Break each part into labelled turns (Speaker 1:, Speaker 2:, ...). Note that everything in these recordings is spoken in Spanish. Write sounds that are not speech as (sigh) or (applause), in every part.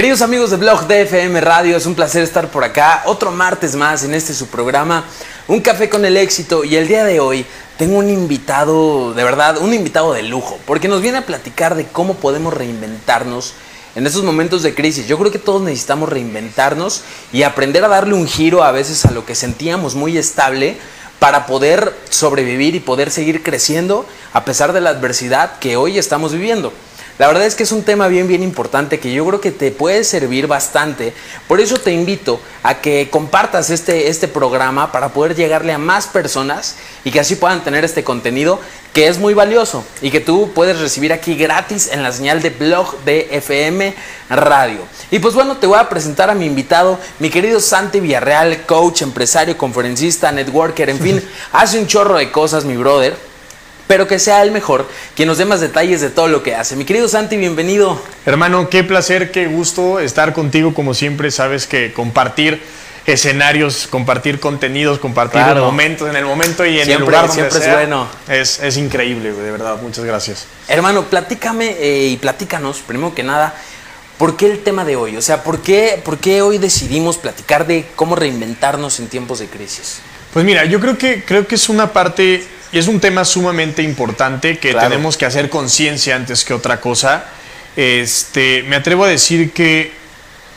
Speaker 1: Queridos amigos de Blog DFM Radio, es un placer estar por acá. Otro martes más en este su programa, Un Café con el Éxito. Y el día de hoy tengo un invitado, de verdad, un invitado de lujo, porque nos viene a platicar de cómo podemos reinventarnos en estos momentos de crisis. Yo creo que todos necesitamos reinventarnos y aprender a darle un giro a veces a lo que sentíamos muy estable para poder sobrevivir y poder seguir creciendo a pesar de la adversidad que hoy estamos viviendo. La verdad es que es un tema bien, bien importante que yo creo que te puede servir bastante. Por eso te invito a que compartas este, este programa para poder llegarle a más personas y que así puedan tener este contenido que es muy valioso y que tú puedes recibir aquí gratis en la señal de blog de FM Radio. Y pues bueno, te voy a presentar a mi invitado, mi querido Santi Villarreal, coach, empresario, conferencista, networker, en fin, (laughs) hace un chorro de cosas, mi brother pero que sea el mejor quien nos dé más detalles de todo lo que hace. Mi querido Santi, bienvenido.
Speaker 2: Hermano, qué placer, qué gusto estar contigo como siempre. Sabes que compartir escenarios, compartir contenidos, compartir momentos en el momento y en el lugar donde siempre es bueno. Es, increíble, de verdad. Muchas gracias.
Speaker 1: Hermano, platícame eh, y platícanos, primero que nada, ¿por qué el tema de hoy? O sea, ¿por qué, ¿por qué hoy decidimos platicar de cómo reinventarnos en tiempos de crisis?
Speaker 2: Pues mira, yo creo que, creo que es una parte y es un tema sumamente importante que tenemos que hacer conciencia antes que otra cosa. Este, me atrevo a decir que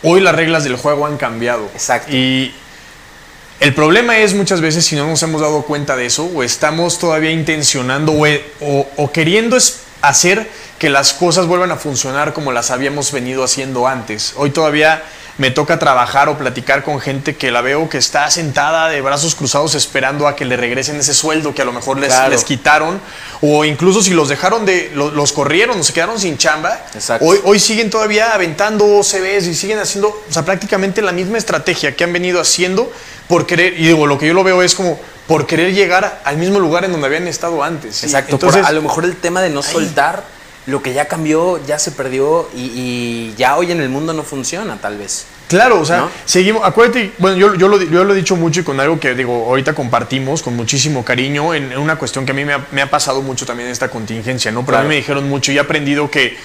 Speaker 2: hoy las reglas del juego han cambiado.
Speaker 1: Exacto.
Speaker 2: Y el problema es muchas veces si no nos hemos dado cuenta de eso o estamos todavía intencionando o, o queriendo hacer que las cosas vuelvan a funcionar como las habíamos venido haciendo antes. Hoy todavía me toca trabajar o platicar con gente que la veo que está sentada de brazos cruzados esperando a que le regresen ese sueldo que a lo mejor les, les quitaron o incluso si los dejaron de los, corrieron o se quedaron sin chamba hoy, hoy siguen todavía aventando OCBs y siguen haciendo o sea, prácticamente la misma estrategia que han venido haciendo por querer y digo lo que yo lo veo es como por querer llegar al mismo lugar en donde habían estado antes.
Speaker 1: Exacto Entonces, a lo mejor el tema de no soltar lo que ya cambió, ya se perdió y, ya hoy en el mundo no funciona, tal vez.
Speaker 2: Claro, o sea, seguimos, acuérdate, bueno, yo, yo, lo, yo, lo, he dicho mucho y con algo que digo, ahorita compartimos con muchísimo cariño, en, una cuestión que a mí me ha, me ha pasado mucho también en esta contingencia, ¿no? Pero a mí me dijeron mucho y he aprendido que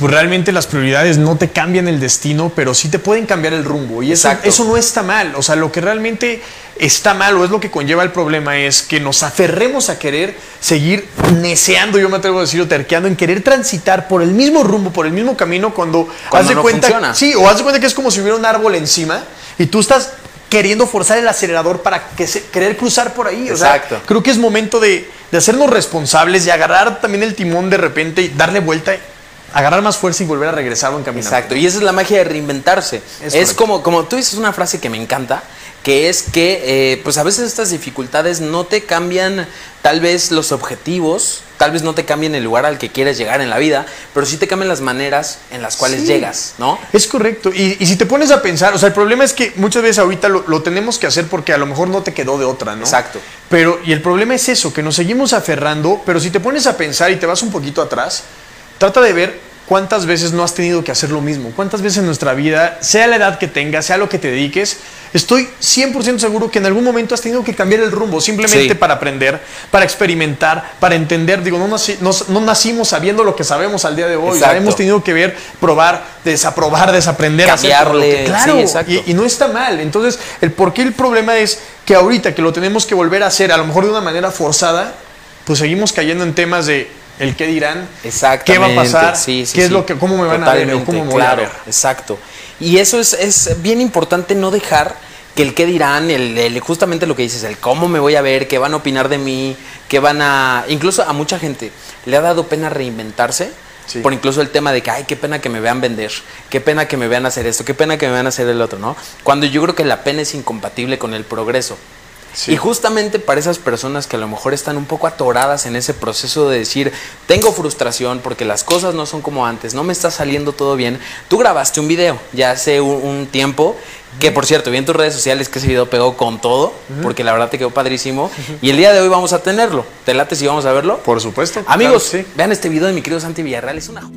Speaker 2: pues realmente las prioridades no te cambian el destino, pero sí te pueden cambiar el rumbo. Y eso, eso, no está mal. O sea, lo que realmente está mal o es lo que conlleva el problema es que nos aferremos a querer seguir neceando, yo me atrevo a decir, o terqueando en querer transitar por el mismo rumbo, por el mismo camino cuando,
Speaker 1: cuando
Speaker 2: no cuenta. Funciona. Sí, o haz de cuenta que es como si hubiera un árbol encima y tú estás queriendo forzar el acelerador para que querer cruzar por ahí.
Speaker 1: Exacto.
Speaker 2: O creo que es momento de, de hacernos responsables, de agarrar también el timón de repente y darle vuelta agarrar más fuerza y volver a regresar en camino.
Speaker 1: Exacto, y esa es la magia de reinventarse. Es, como, como tú dices una frase que me encanta, que es que eh, pues a veces estas dificultades no te cambian tal vez los objetivos, tal vez no te cambien el lugar al que quieres llegar en la vida, pero sí te cambian las maneras en las cuales llegas, ¿no?
Speaker 2: Es correcto, y, si te pones a pensar, o sea, el problema es que muchas veces ahorita lo, lo, tenemos que hacer porque a lo mejor no te quedó de otra, ¿no?
Speaker 1: Exacto.
Speaker 2: Pero, y el problema es eso, que nos seguimos aferrando, pero si te pones a pensar y te vas un poquito atrás, Trata de ver cuántas veces no has tenido que hacer lo mismo, cuántas veces en nuestra vida, sea la edad que tengas, sea lo que te dediques, estoy 100% seguro que en algún momento has tenido que cambiar el rumbo simplemente para aprender, para experimentar, para entender. Digo, no, no, nacimos sabiendo lo que sabemos al día de hoy, hemos tenido que ver, probar, desaprobar, desaprender,
Speaker 1: cambiarle.
Speaker 2: claro, y, y, no está mal. Entonces, el por qué el problema es que ahorita que lo tenemos que volver a hacer, a lo mejor de una manera forzada, pues seguimos cayendo en temas de el qué dirán, qué va a pasar, qué es lo que, cómo me van a ver cómo me voy a ver.
Speaker 1: Exacto. Y eso es, es bien importante no dejar que el qué dirán, el, justamente lo que dices, el cómo me voy a ver, qué van a opinar de mí, qué van a... Incluso a mucha gente le ha dado pena reinventarse. Por incluso el tema de que, ay, qué pena que me vean vender, qué pena que me vean hacer esto, qué pena que me vean hacer el otro, ¿no? Cuando yo creo que la pena es incompatible con el progreso. Y justamente para esas personas que a lo mejor están un poco atoradas en ese proceso de decir, tengo frustración porque las cosas no son como antes, no me está saliendo todo bien, tú grabaste un video ya hace un, tiempo, que por cierto, vi en tus redes sociales que ese video pegó con todo, porque la verdad te quedó padrísimo, y el día de hoy vamos a tenerlo. ¿Te late si vamos a verlo?
Speaker 2: Por supuesto.
Speaker 1: Amigos, vean este video de mi querido Santi Villarreal, es una...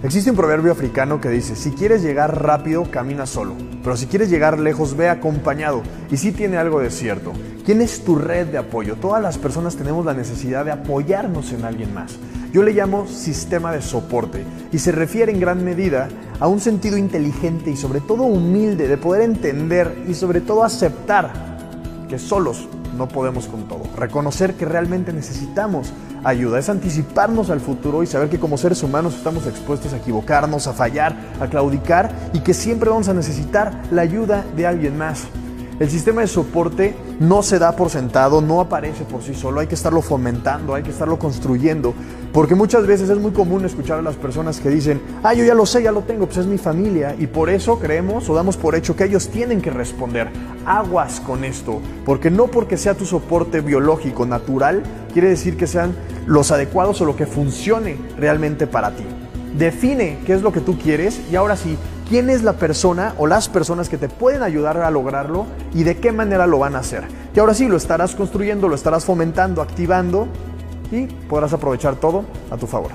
Speaker 2: Existe un proverbio africano que dice, si quieres llegar rápido, camina solo, pero si quieres llegar lejos, ve acompañado. Y sí tiene algo de cierto. ¿Quién es tu red de apoyo? Todas las personas tenemos la necesidad de apoyarnos en alguien más. Yo le llamo sistema de soporte y se refiere en gran medida a un sentido inteligente y sobre todo humilde de poder entender y sobre todo aceptar que solos no podemos con todo. Reconocer que realmente necesitamos ayuda es anticiparnos al futuro y saber que como seres humanos estamos expuestos a equivocarnos, a fallar, a claudicar y que siempre vamos a necesitar la ayuda de alguien más. El sistema de soporte no se da por sentado, no aparece por sí solo, hay que estarlo fomentando, hay que estarlo construyendo, porque muchas veces es muy común escuchar a las personas que dicen, ah, yo ya lo sé, ya lo tengo, pues es mi familia, y por eso creemos o damos por hecho que ellos tienen que responder. Aguas con esto, porque no porque sea tu soporte biológico natural, quiere decir que sean los adecuados o lo que funcione realmente para ti. Define qué es lo que tú quieres y ahora sí, quién es la persona o las personas que te pueden ayudar a lograrlo y de qué manera lo van a hacer. Y ahora sí, lo estarás construyendo, lo estarás fomentando, activando y podrás aprovechar todo a tu favor.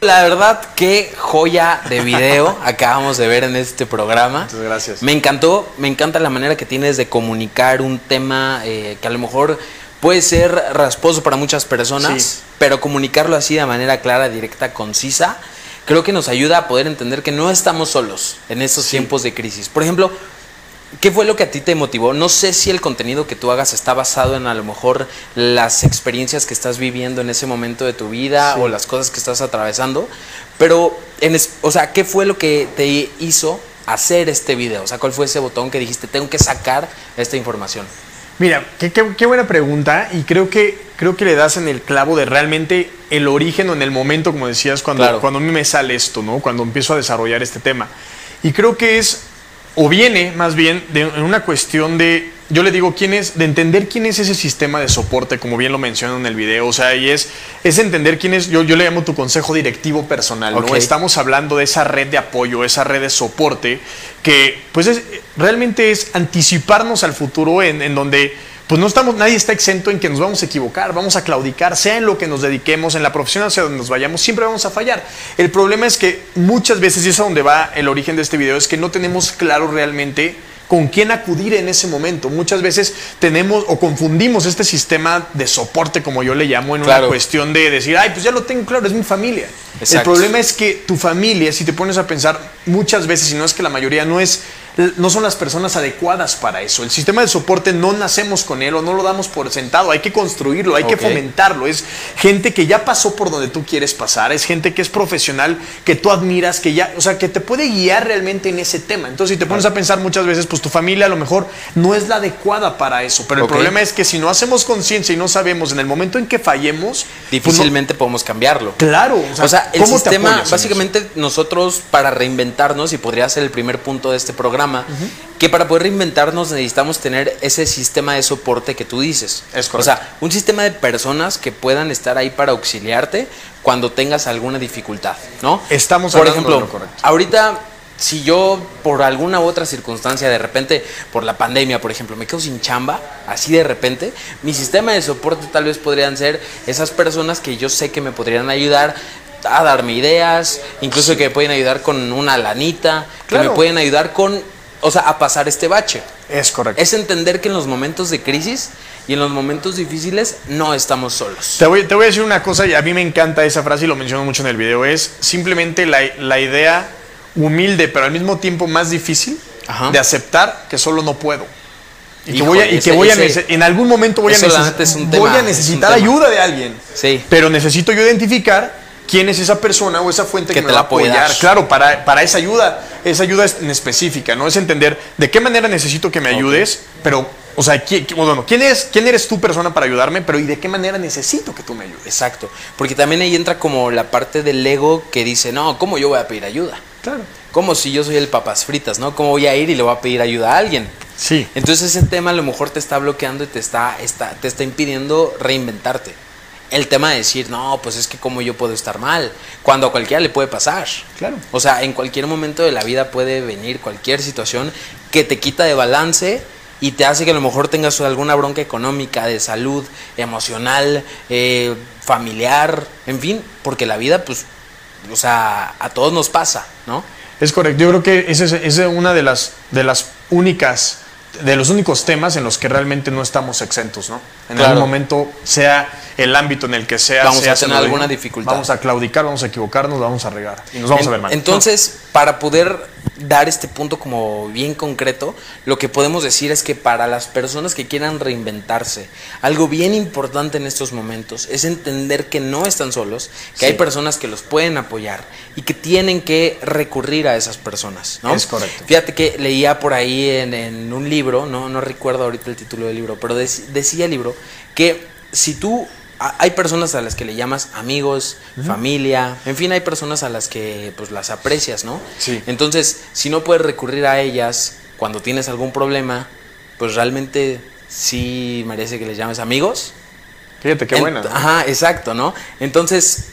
Speaker 1: La verdad, qué joya de video (laughs) acabamos de ver en este programa.
Speaker 2: Muchas gracias.
Speaker 1: Me encantó, me encanta la manera que tienes de comunicar un tema eh, que a lo mejor puede ser rasposo para muchas personas, pero comunicarlo así de manera clara, directa, concisa, creo que nos ayuda a poder entender que no estamos solos en estos tiempos de crisis. Por ejemplo, ¿Qué fue lo que a ti te motivó? No sé si el contenido que tú hagas está basado en a lo mejor las experiencias que estás viviendo en ese momento de tu vida o las cosas que estás atravesando, pero, en o sea, ¿qué fue lo que te hizo hacer este video? O sea, ¿cuál fue ese botón que dijiste, tengo que sacar esta información?
Speaker 2: Mira, qué, buena pregunta y creo que, creo que le das en el clavo de realmente el origen o en el momento, como decías, cuando, cuando a mí me sale esto, ¿no? Cuando empiezo a desarrollar este tema. Y creo que es, o viene más bien, de una cuestión de yo le digo quién es, de entender quién es ese sistema de soporte, como bien lo menciono en el video, o sea, y es, es entender quién es, yo, yo le llamo tu consejo directivo personal, ¿no? Estamos hablando de esa red de apoyo, esa red de soporte, que pues es, realmente es anticiparnos al futuro en, en donde pues no estamos, nadie está exento en que nos vamos a equivocar, vamos a claudicar, sea en lo que nos dediquemos, en la profesión hacia donde nos vayamos, siempre vamos a fallar. El problema es que muchas veces, y es a donde va el origen de este video, es que no tenemos claro realmente con quién acudir en ese momento. Muchas veces tenemos o confundimos este sistema de soporte, como yo le llamo, en una cuestión de decir, ay, pues ya lo tengo claro, es mi familia. El problema es que tu familia, si te pones a pensar muchas veces, y no es que la mayoría, no es no son las personas adecuadas para eso. El sistema de soporte no nacemos con él o no lo damos por sentado, hay que construirlo, hay que fomentarlo. Es gente que ya pasó por donde tú quieres pasar, es gente que es profesional, que tú admiras, que ya, o sea, que te puede guiar realmente en ese tema. Entonces, si te pones a pensar muchas veces, pues tu familia a lo mejor no es la adecuada para eso, pero el problema es que si no hacemos conciencia y no sabemos en el momento en que fallemos,
Speaker 1: pues difícilmente podemos cambiarlo.
Speaker 2: Claro,
Speaker 1: o sea, el sistema, básicamente nosotros para reinventarnos, y podría ser el primer punto de este programa, que para poder reinventarnos necesitamos tener ese sistema de soporte que tú dices.
Speaker 2: Es
Speaker 1: o sea, un sistema de personas que puedan estar ahí para auxiliarte cuando tengas alguna dificultad, ¿no?
Speaker 2: Estamos
Speaker 1: por ejemplo, ahorita si yo por alguna u otra circunstancia, de repente, por la pandemia, por ejemplo, me quedo sin chamba, así de repente, mi sistema de soporte tal vez podrían ser esas personas que yo sé que me podrían ayudar a darme ideas, incluso que me pueden ayudar con una lanita, que me pueden ayudar con o sea, a pasar este bache.
Speaker 2: Es correcto.
Speaker 1: Es entender que en los momentos de crisis y en los momentos difíciles no estamos solos.
Speaker 2: Te voy, te voy a decir una cosa y a mí me encanta esa frase y lo menciono mucho en el video. Es simplemente la, idea humilde, pero al mismo tiempo más difícil de aceptar que solo no puedo. Y que voy a, y que voy a en algún momento voy a, voy a necesitar ayuda de alguien.
Speaker 1: Sí.
Speaker 2: Pero necesito yo identificar quién es esa persona o esa fuente que, me va a apoyar. Claro, para, para esa ayuda, esa ayuda es en específica, ¿no? Es entender de qué manera necesito que me ayudes, pero, o sea, ¿quién, bueno, ¿quién, es, ¿quién eres tú persona para ayudarme? Pero ¿y de qué manera necesito que tú me ayudes?
Speaker 1: Exacto, porque también ahí entra como la parte del ego que dice, no, ¿cómo yo voy a pedir ayuda?
Speaker 2: Claro.
Speaker 1: Como si yo soy el papas fritas, ¿no? ¿Cómo voy a ir y le voy a pedir ayuda a alguien?
Speaker 2: Sí.
Speaker 1: Entonces ese tema a lo mejor te está bloqueando y te está, está, te está impidiendo reinventarte el tema de decir, no, pues es que como yo puedo estar mal, cuando a cualquiera le puede pasar.
Speaker 2: Claro.
Speaker 1: O sea, en cualquier momento de la vida puede venir cualquier situación que te quita de balance y te hace que a lo mejor tengas alguna bronca económica, de salud, emocional, eh, familiar, en fin, porque la vida, pues, o sea, a todos nos pasa, ¿no?
Speaker 2: Es correcto. Yo creo que esa es, una de las, de las únicas de los únicos temas en los que realmente no estamos exentos, ¿no? En
Speaker 1: Claro.
Speaker 2: algún momento, sea el ámbito en el que sea,
Speaker 1: Vamos
Speaker 2: sea
Speaker 1: a tener alguna dificultad.
Speaker 2: Vamos a claudicar, vamos a equivocarnos, vamos a regar y nos vamos
Speaker 1: En-
Speaker 2: a ver mal.
Speaker 1: Entonces, para poder dar este punto como bien concreto, lo que podemos decir es que para las personas que quieran reinventarse, algo bien importante en estos momentos es entender que no están solos, que
Speaker 2: Sí.
Speaker 1: hay personas que los pueden apoyar y que tienen que recurrir a esas personas, ¿no?
Speaker 2: Es correcto.
Speaker 1: Fíjate que leía por ahí en, en un libro, no, no recuerdo ahorita el título del libro, pero dec- decía el libro que si tú hay personas a las que le llamas amigos, familia, en fin, hay personas a las que pues las aprecias, ¿no?
Speaker 2: Sí.
Speaker 1: Entonces, si no puedes recurrir a ellas cuando tienes algún problema, pues realmente sí merece que les llames amigos.
Speaker 2: Fíjate qué buena.
Speaker 1: Ajá, exacto, ¿no? Entonces,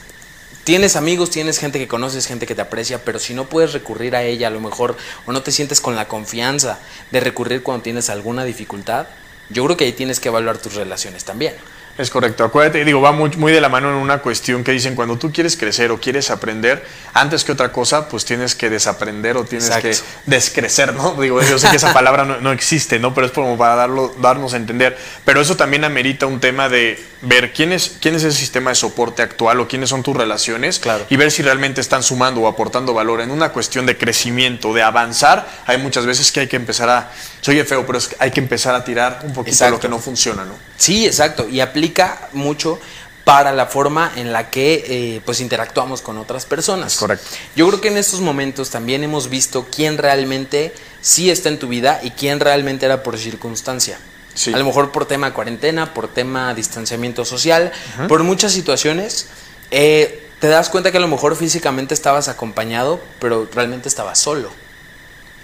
Speaker 1: tienes amigos, tienes gente que conoces, gente que te aprecia, pero si no puedes recurrir a ella a lo mejor, o no te sientes con la confianza de recurrir cuando tienes alguna dificultad, yo creo que ahí tienes que evaluar tus relaciones también.
Speaker 2: Es correcto. Acuérdate, digo, va muy, muy de la mano en una cuestión que dicen cuando tú quieres crecer o quieres aprender, antes que otra cosa, pues tienes que desaprender o tienes
Speaker 1: Exacto.
Speaker 2: que descrecer, ¿no? (laughs) Digo, yo sé que esa palabra no, no existe, ¿no? Pero es como para darlo, darnos a entender. Pero eso también amerita un tema de ver quién es, quién es ese sistema de soporte actual o quiénes son tus relaciones
Speaker 1: Claro.
Speaker 2: y ver si realmente están sumando o aportando valor en una cuestión de crecimiento, de avanzar. Hay muchas veces que hay que empezar a, se oye feo, pero es que hay que empezar a tirar un poquito
Speaker 1: Exacto.
Speaker 2: lo que no funciona, ¿no?
Speaker 1: Sí, exacto, y aplica mucho para la forma en la que eh, pues interactuamos con otras personas.
Speaker 2: Es correcto.
Speaker 1: Yo creo que en estos momentos también hemos visto quién realmente sí está en tu vida y quién realmente era por circunstancia.
Speaker 2: Sí.
Speaker 1: A lo mejor por tema cuarentena, por tema distanciamiento social, por muchas situaciones. eh, te das cuenta que a lo mejor físicamente estabas acompañado, pero realmente estabas solo.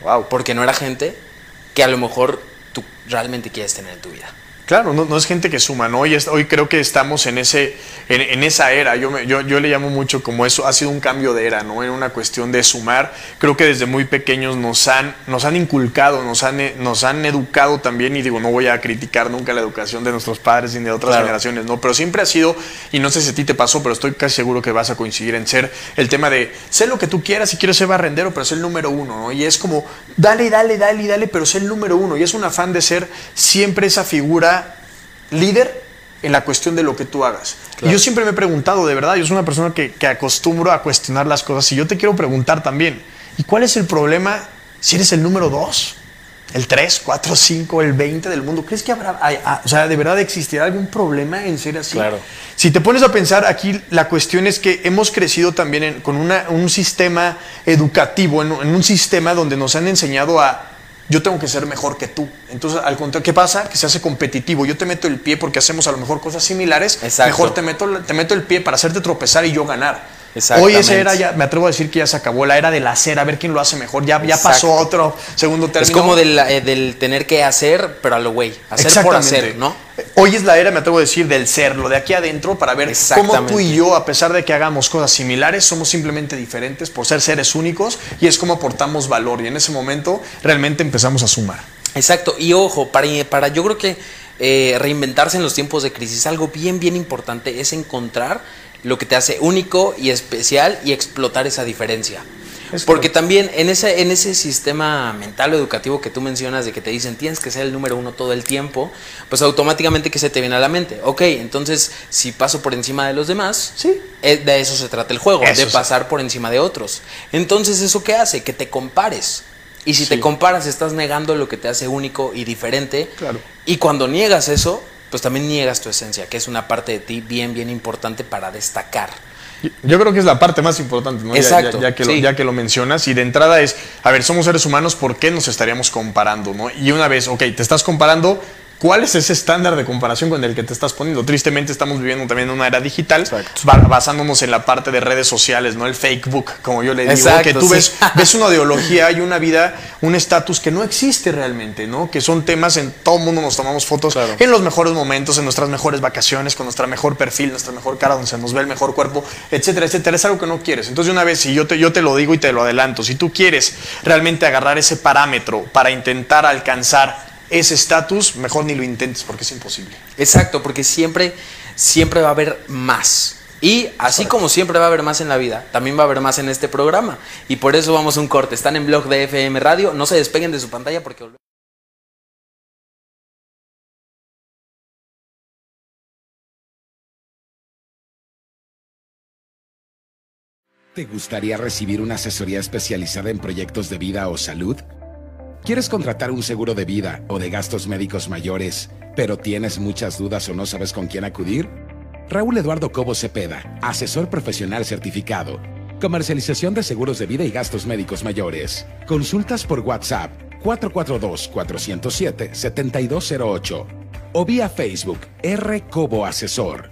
Speaker 2: Wow.
Speaker 1: Porque no era gente que a lo mejor tú realmente quieres tener en tu vida.
Speaker 2: Claro, no, no es gente que suma, ¿no? Hoy, es- hoy creo que estamos en, ese, en, en esa era, yo, me- yo, yo le llamo mucho como eso, ha sido un cambio de era, ¿no? En una cuestión de sumar, creo que desde muy pequeños nos han, nos han inculcado, nos han, nos han educado también, y digo, no voy a criticar nunca la educación de nuestros padres ni de otras
Speaker 1: Claro.
Speaker 2: generaciones, ¿no? Pero siempre ha sido, y no sé si a ti te pasó, pero estoy casi seguro que vas a coincidir en ser el tema de, sé lo que tú quieras y quiero ser barrendero, pero ser el número uno, ¿no? Y es como, dale, dale, dale, dale, pero ser el número uno, y es un afán de ser siempre esa figura líder en la cuestión de lo que tú hagas.
Speaker 1: Claro.
Speaker 2: Y yo siempre me he preguntado, de verdad, yo soy una persona que, que acostumbro a cuestionar las cosas y yo te quiero preguntar también, ¿y cuál es el problema si eres el número 2? ¿El 3, 4, 5, el 20 del mundo? ¿Crees que habrá, hay- ah, o sea, de verdad existirá algún problema en ser así?
Speaker 1: Claro.
Speaker 2: Si te pones a pensar aquí, la cuestión es que hemos crecido también en- con una- un sistema educativo, en, en un sistema donde nos han enseñado a yo tengo que ser mejor que tú. Entonces, al contrario, ¿qué pasa? Que se hace competitivo. Yo te meto el pie porque hacemos a lo mejor cosas similares.
Speaker 1: Exacto.
Speaker 2: Mejor te meto, te meto el pie para hacerte tropezar y yo ganar. Hoy esa era ya, me atrevo a decir que ya se acabó, la era del hacer, a ver quién lo hace mejor. Ya, ya pasó otro segundo término.
Speaker 1: Es como del, eh, del tener que hacer, pero a lo güey. Hacer por hacer, ¿no?
Speaker 2: Hoy es la era, me atrevo a decir, del ser, lo de aquí adentro, para ver cómo tú y yo, a pesar de que hagamos cosas similares, somos simplemente diferentes por ser seres únicos y es como aportamos valor. Y en ese momento realmente empezamos a sumar.
Speaker 1: Exacto, y ojo, para, para yo creo que eh, reinventarse en los tiempos de crisis, algo bien, bien importante es encontrar lo que te hace único y especial y explotar esa diferencia.
Speaker 2: Es
Speaker 1: Porque
Speaker 2: correcto.
Speaker 1: también en ese, en ese sistema mental o educativo que tú mencionas de que te dicen tienes que ser el número uno todo el tiempo, pues automáticamente que se te viene a la mente. Ok, entonces si paso por encima de los demás,
Speaker 2: Sí.
Speaker 1: eh, de eso se trata el juego,
Speaker 2: Eso
Speaker 1: de
Speaker 2: sí.
Speaker 1: pasar por encima de otros. Entonces, ¿eso qué hace? Que te compares. Y si
Speaker 2: Sí.
Speaker 1: te comparas, estás negando lo que te hace único y diferente.
Speaker 2: Claro.
Speaker 1: Y cuando niegas eso, pues también niegas tu esencia, que es una parte de ti bien, bien importante para destacar.
Speaker 2: Yo- creo que es la parte más importante, ¿no? Ya-
Speaker 1: Exacto,
Speaker 2: Ya, ya que lo,
Speaker 1: sí.
Speaker 2: ya que lo mencionas. Y de entrada es, a ver, somos seres humanos, ¿por qué nos estaríamos comparando, no? Y una vez, ok, te estás comparando, ¿cuál es ese estándar de comparación con el que te estás poniendo? Tristemente estamos viviendo también en una era digital,
Speaker 1: Exacto.
Speaker 2: basándonos en la parte de redes sociales, ¿no? El Facebook, como yo le digo,
Speaker 1: Exacto,
Speaker 2: que tú
Speaker 1: sí.
Speaker 2: ves, (laughs) ves una ideología y una vida, un estatus que no existe realmente, ¿no? Que son temas en todo mundo nos tomamos fotos
Speaker 1: Claro.
Speaker 2: en los mejores momentos, en nuestras mejores vacaciones, con nuestra mejor perfil, nuestra mejor cara, donde se nos ve el mejor cuerpo, etcétera, etcétera. Es algo que no quieres. Entonces, una vez, si yo te, yo te lo digo y te lo adelanto, si tú quieres realmente agarrar ese parámetro para intentar alcanzar ese estatus, mejor ni lo intentes porque es imposible.
Speaker 1: Exacto, porque siempre, siempre va a haber más. Y así como siempre va a haber más en la vida, también va a haber más en este programa. Y por eso vamos a un corte. Están en blog de FM Radio. No se despeguen de su pantalla porque
Speaker 3: ¿Te gustaría recibir una asesoría especializada en proyectos de vida o salud? ¿Quieres contratar un seguro de vida o de gastos médicos mayores, pero tienes muchas dudas o no sabes con quién acudir? Raúl Eduardo Cobo Cepeda, asesor profesional certificado. Comercialización de seguros de vida y gastos médicos mayores. Consultas por WhatsApp 442-407-7208 o vía Facebook R Cobo Asesor.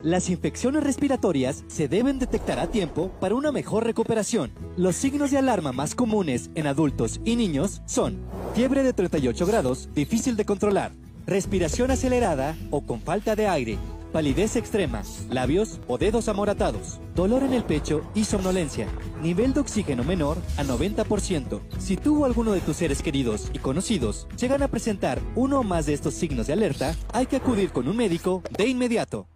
Speaker 4: Las infecciones respiratorias se deben detectar a tiempo para una mejor recuperación. Los signos de alarma más comunes en adultos y niños son fiebre de 38 grados, difícil de controlar, respiración acelerada o con falta de aire, palidez extrema, labios o dedos amoratados, dolor en el pecho y somnolencia, nivel de oxígeno menor a 90%. Si tú o alguno de tus seres queridos y conocidos llegan a presentar uno o más de estos signos de alerta, hay que acudir con un médico de inmediato.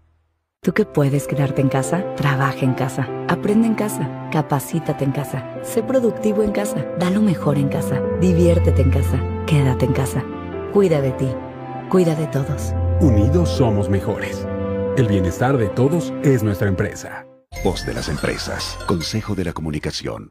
Speaker 5: Tú que puedes quedarte en casa, trabaja en casa, aprende en casa, capacítate en casa, sé productivo en casa, da lo mejor en casa, diviértete en casa, quédate en casa, cuida de ti, cuida de todos.
Speaker 6: Unidos somos mejores. El bienestar de todos es nuestra empresa.
Speaker 7: Voz de las empresas. Consejo de la Comunicación.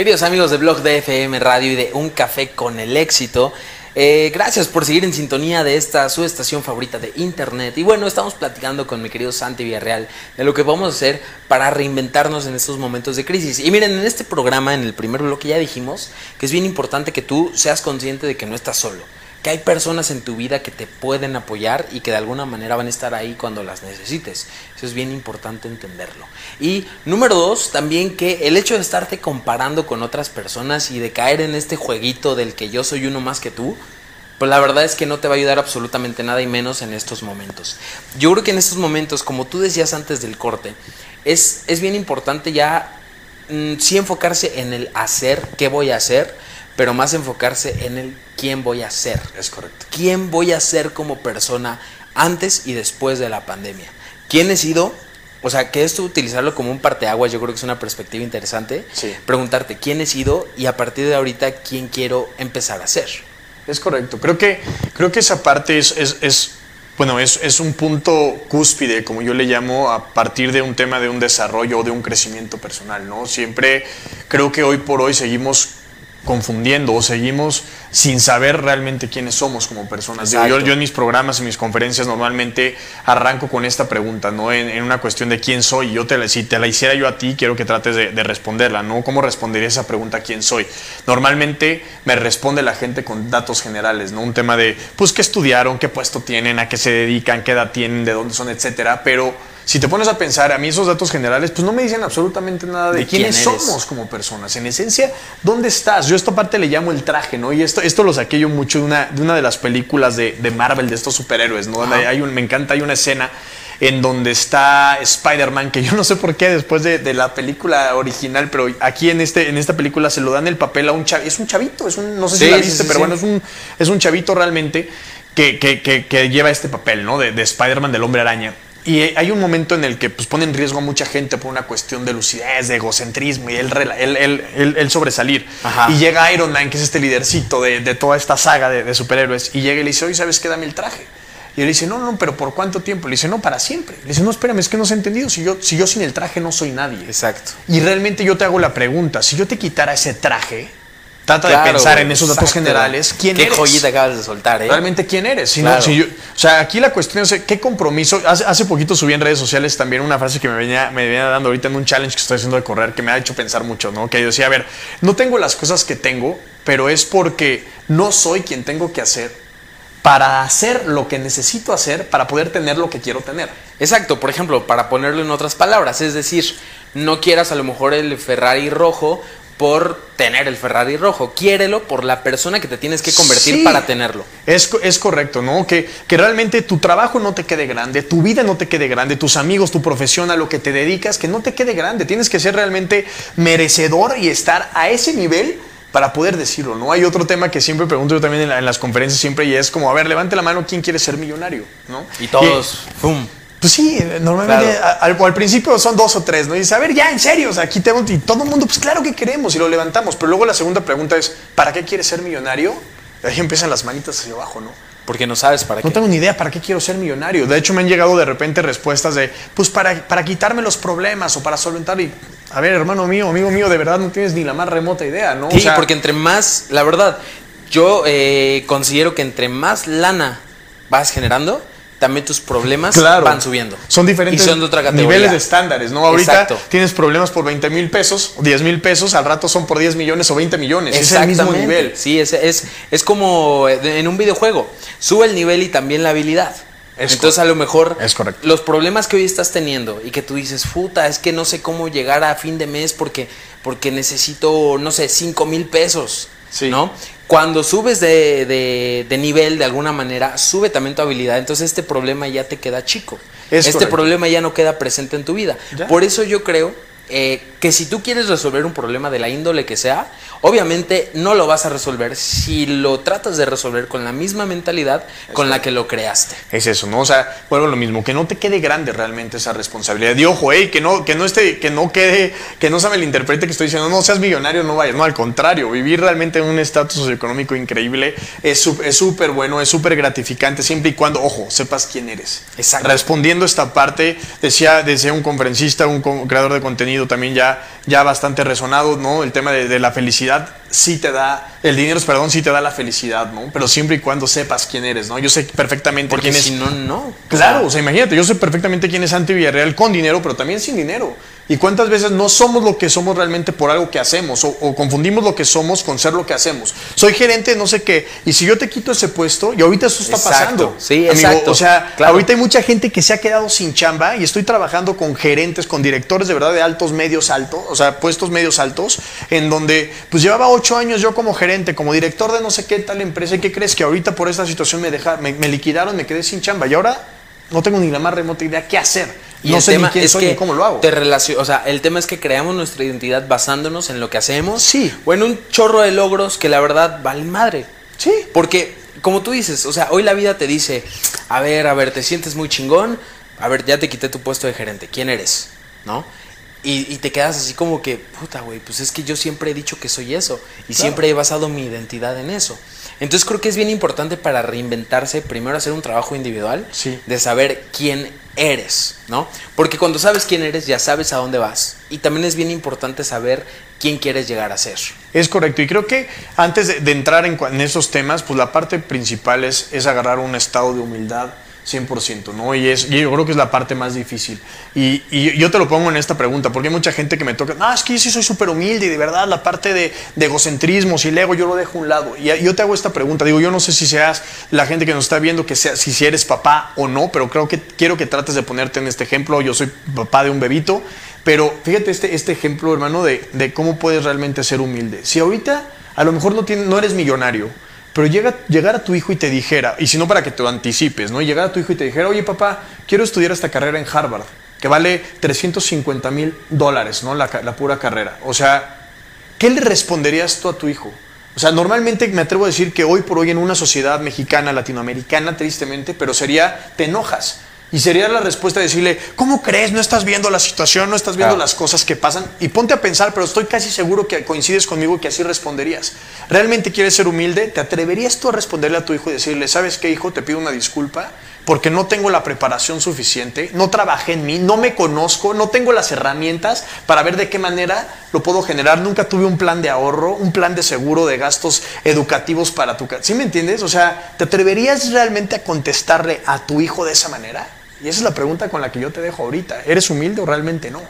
Speaker 1: Queridos amigos de Blog de FM Radio y de Un Café con el Éxito, eh, gracias por seguir en sintonía de esta su estación favorita de internet. Y bueno, estamos platicando con mi querido Santi Villarreal de lo que vamos a hacer para reinventarnos en estos momentos de crisis. Y miren, en este programa, en el primer bloque, ya dijimos que es bien importante que tú seas consciente de que no estás solo que hay personas en tu vida que te pueden apoyar y que de alguna manera van a estar ahí cuando las necesites. Eso es bien importante entenderlo. Y número dos, también que el hecho de estarte comparando con otras personas y de caer en este jueguito del que yo soy uno más que tú, pues la verdad es que no te va a ayudar absolutamente nada y menos en estos momentos. Yo creo que en estos momentos, como tú decías antes del corte, es, es bien importante ya mm, sí enfocarse en el hacer, qué voy a hacer, pero más enfocarse en el quién voy a ser.
Speaker 2: Es correcto.
Speaker 1: ¿Quién voy a ser como persona antes y después de la pandemia? ¿Quién he sido? O sea, que esto utilizarlo como un parteaguas, yo creo que es una perspectiva interesante.
Speaker 2: Sí.
Speaker 1: Preguntarte quién he sido y a partir de ahorita quién quiero empezar a ser.
Speaker 2: Es correcto. Creo que, creo que esa parte es, es, es bueno, es, es, un punto cúspide, como yo le llamo, a partir de un tema de un desarrollo o de un crecimiento personal, ¿no? Siempre creo que hoy por hoy seguimos confundiendo o seguimos sin saber realmente quiénes somos como personas. Digo, yo, yo, en mis programas, en mis conferencias normalmente arranco con esta pregunta, ¿no? En, en una cuestión de quién soy. Yo te la, si te la hiciera yo a ti, quiero que trates de, de, responderla, ¿no? ¿Cómo respondería esa pregunta quién soy? Normalmente me responde la gente con datos generales, ¿no? Un tema de, pues, qué estudiaron, qué puesto tienen, a qué se dedican, qué edad tienen, de dónde son, etcétera. Pero si te pones a pensar, a mí esos datos generales, pues no me dicen absolutamente nada de, ¿De quiénes quién somos como personas. En esencia, ¿dónde estás? Yo esta parte le llamo el traje, ¿no? Y esto, esto lo saqué yo mucho de una, de una de las películas de, de Marvel, de estos superhéroes, ¿no? Donde hay un, me encanta, hay una escena en donde está Spider-Man, que yo no sé por qué después de, de, la película original, pero aquí en, este, en esta película se lo dan el papel a un chavito, es un chavito, es un, no sé sí, si la viste, sí, sí, pero bueno, es un, es un chavito realmente que, que, que, que lleva este papel, ¿no? De, de Spider-Man, del hombre araña. Y hay un momento en el que pues, pone en riesgo a mucha gente por una cuestión de lucidez, de egocentrismo y él, él, él, él sobresalir. Ajá. Y llega Iron Man, que es este lidercito de, de toda esta saga de, de, superhéroes, y llega y le dice, oye, ¿sabes qué? Dame el traje. Y él dice, no, no, pero ¿por cuánto tiempo? Le dice, no, para siempre. Le dice, no, espérame, es que no has entendido. Si yo, si yo sin el traje no soy nadie.
Speaker 1: Exacto.
Speaker 2: Y realmente yo te hago la pregunta, si yo te quitara ese traje, Trata claro, de pensar en esos datos exacto. generales. ¿Quién
Speaker 1: Qué
Speaker 2: eres?
Speaker 1: joyita acabas de soltar, ¿eh?
Speaker 2: Realmente, ¿quién eres? Si
Speaker 1: claro.
Speaker 2: no, si yo, o sea, aquí la cuestión es qué compromiso. Hace, hace, poquito subí en redes sociales también una frase que me venía, me venía dando ahorita en un challenge que estoy haciendo de correr que me ha hecho pensar mucho, ¿no? Que yo decía, a ver, no tengo las cosas que tengo, pero es porque no soy quien tengo que hacer para hacer lo que necesito hacer para poder tener lo que quiero tener.
Speaker 1: Exacto, por ejemplo, para ponerlo en otras palabras, es decir, no quieras a lo mejor el Ferrari rojo por tener el Ferrari rojo, quiérelo por la persona que te tienes que convertir
Speaker 2: Sí.
Speaker 1: para tenerlo.
Speaker 2: Es, es correcto, ¿no? Que, que realmente tu trabajo no te quede grande, tu vida no te quede grande, tus amigos, tu profesión, a lo que te dedicas, que no te quede grande. Tienes que ser realmente merecedor y estar a ese nivel para poder decirlo, ¿no? Hay otro tema que siempre pregunto yo también en, la- en las conferencias siempre y es como, a ver, levante la mano, ¿quién quiere ser millonario? ¿No?
Speaker 1: Y todos, ¡pum!
Speaker 2: Pues sí, normalmente
Speaker 1: Claro.
Speaker 2: al, al principio son dos o tres, ¿no? Y dices, a ver, ya, en serio, o sea, aquí y todo el mundo, pues claro que queremos y lo levantamos, pero luego la segunda pregunta es, ¿para qué quieres ser millonario? Y ahí empiezan las manitas hacia abajo, ¿no?
Speaker 1: Porque no sabes para
Speaker 2: No
Speaker 1: qué.
Speaker 2: tengo ni idea para qué quiero ser millonario. De hecho, me han llegado de repente respuestas de, pues para, para quitarme los problemas o para solventar. Y, a ver, hermano mío, amigo mío, de verdad no tienes ni la más remota idea, ¿no? O
Speaker 1: Sí,
Speaker 2: sea,
Speaker 1: porque entre más, la verdad, yo eh, considero que entre más lana vas generando, también tus problemas
Speaker 2: Claro.
Speaker 1: van subiendo.
Speaker 2: Son diferentes
Speaker 1: Y son de otra categoría.
Speaker 2: niveles de estándares, ¿no? Ahorita
Speaker 1: Exacto.
Speaker 2: tienes problemas por 20 mil pesos, o 10 mil pesos, al rato son por 10 millones o 20 millones. Es el mismo
Speaker 1: Exactamente.
Speaker 2: nivel.
Speaker 1: Sí, es, es, es como en un videojuego. Sube el nivel y también la habilidad.
Speaker 2: Es
Speaker 1: Entonces a lo mejor
Speaker 2: Es correcto.
Speaker 1: los problemas que hoy estás teniendo y que tú dices, puta, es que no sé cómo llegar a fin de mes porque, porque necesito, no sé, 5 mil pesos.
Speaker 2: Sí.
Speaker 1: ¿No? Cuando subes de, de- de nivel de alguna manera, sube también tu habilidad. Entonces este problema ya te queda chico.
Speaker 2: Es
Speaker 1: este
Speaker 2: correcto.
Speaker 1: problema ya no queda presente en tu vida.
Speaker 2: Ya.
Speaker 1: Por eso yo creo eh, que si tú quieres resolver un problema de la índole que sea, obviamente no lo vas a resolver si lo tratas de resolver con la misma mentalidad con la que lo creaste.
Speaker 2: Es eso, ¿no? O sea, vuelvo a lo mismo, que no te quede grande realmente esa responsabilidad. Y ojo, ey, que no, que no esté, que no quede, que no se me le interprete que estoy diciendo, no seas millonario, no vayas. No, al contrario, vivir realmente en un estatus socioeconómico increíble es súper bueno, es súper gratificante, siempre y cuando, ojo, sepas quién eres.
Speaker 1: Exacto.
Speaker 2: Respondiendo esta parte, decía, decía un conferencista, un creador de contenido también ya, ya bastante resonado, ¿no? El tema de, de la felicidad sí te da, el dinero, perdón, sí te da la felicidad, ¿no? Pero siempre y cuando sepas quién eres, ¿no? Yo sé perfectamente
Speaker 1: Porque
Speaker 2: quién es.
Speaker 1: si no, no.
Speaker 2: Claro,
Speaker 1: O
Speaker 2: o sea, imagínate, yo sé perfectamente quién es Santi Villarreal con dinero, pero también sin dinero. ¿Y cuántas veces no somos lo que somos realmente por algo que hacemos? O, o confundimos lo que somos con ser lo que hacemos. Soy gerente de no sé qué, y si yo te quito ese puesto, y ahorita eso está
Speaker 1: Exacto,
Speaker 2: pasando.
Speaker 1: sí,
Speaker 2: amigo,
Speaker 1: exacto,
Speaker 2: O sea,
Speaker 1: claro.
Speaker 2: ahorita hay mucha gente que se ha quedado sin chamba y estoy trabajando con gerentes, con directores de verdad de altos, medios, altos, o sea, puestos medios altos, en donde pues llevaba ocho años yo como gerente, como director de no sé qué tal empresa, ¿y qué crees? Que ahorita por esta situación me, deja, me, me liquidaron, me quedé sin chamba y ahora no tengo ni la más remota idea qué hacer.
Speaker 1: Y
Speaker 2: no
Speaker 1: el
Speaker 2: sé
Speaker 1: tema
Speaker 2: ni quién
Speaker 1: es
Speaker 2: soy
Speaker 1: que
Speaker 2: ni cómo lo hago.
Speaker 1: Te relacio- o sea, el tema es que creamos nuestra identidad basándonos en lo que hacemos.
Speaker 2: Sí.
Speaker 1: O en un chorro de logros que la verdad valen madre.
Speaker 2: Sí.
Speaker 1: Porque, como tú dices, o sea, hoy la vida te dice, a ver, a ver, te sientes muy chingón, a ver, ya te quité tu puesto de gerente, ¿quién eres? ¿No? Y, y te quedas así como que, puta, güey, pues es que yo siempre he dicho que soy eso. Y siempre he basado mi identidad en eso. Entonces creo que es bien importante para reinventarse, primero hacer un trabajo individual,
Speaker 2: Sí.
Speaker 1: de saber quién eres, ¿no? Porque cuando sabes quién eres, ya sabes a dónde vas. Y también es bien importante saber quién quieres llegar a ser.
Speaker 2: Es correcto. Y creo que antes de, entrar en, esos temas, pues la parte principal es agarrar un estado de humildad 100%, ¿no? Y, es, y yo creo que es la parte más difícil. Y, y yo te lo pongo en esta pregunta, porque hay mucha gente que me toca, no, es que sí soy súper humilde y de verdad la parte de, egocentrismo, si el ego yo lo dejo a un lado. Y yo te hago esta pregunta, digo, yo no sé si seas la gente que nos está viendo, que sea, si eres papá o no, pero creo que quiero que trates de ponerte en este ejemplo. Yo soy papá de un bebito, pero fíjate este, este ejemplo, hermano, de, de cómo puedes realmente ser humilde. Si ahorita a lo mejor no, tienes, no eres millonario, pero llega, llegar a tu hijo y te dijera, y si no para que te anticipes, ¿no? Llegar a tu hijo y te dijera, oye papá, quiero estudiar esta carrera en Harvard, que vale 350 mil dólares, ¿no? La, la pura carrera. O sea, ¿qué le responderías tú a tu hijo? O sea, normalmente me atrevo a decir que hoy por hoy en una sociedad mexicana, latinoamericana, tristemente, pero sería, te enojas. Y sería la respuesta de decirle, ¿cómo crees? No estás viendo la situación, no estás viendo
Speaker 1: Claro.
Speaker 2: las cosas que pasan. Y ponte a pensar, pero estoy casi seguro que coincides conmigo que así responderías. ¿Realmente quieres ser humilde? ¿Te atreverías tú a responderle a tu hijo y decirle, ¿sabes qué, hijo? Te pido una disculpa porque no tengo la preparación suficiente, no trabajé en mí, no me conozco, no tengo las herramientas para ver de qué manera lo puedo generar. Nunca tuve un plan de ahorro, un plan de seguro de gastos educativos para tu casa. ¿Sí me entiendes? O sea, ¿te atreverías realmente a contestarle a tu hijo de esa manera? Y esa es la pregunta con la que yo te dejo ahorita. ¿Eres humilde o realmente no?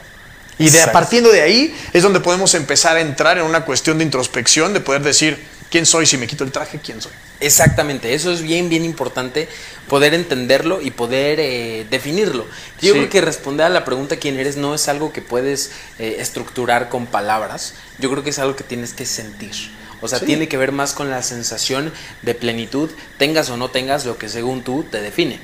Speaker 2: Y de, partiendo de ahí es donde podemos empezar a entrar en una cuestión de introspección, de poder decir, ¿Quién soy? Si me quito el traje, ¿quién soy?
Speaker 1: Exactamente, eso es bien, bien importante, poder entenderlo y poder eh, definirlo. Yo
Speaker 2: Sí.
Speaker 1: creo que responder a la pregunta quién eres no es algo que puedes eh, estructurar con palabras, yo creo que es algo que tienes que sentir. O sea,
Speaker 2: Sí.
Speaker 1: tiene que ver más con la sensación de plenitud, tengas o no tengas lo que según tú te define.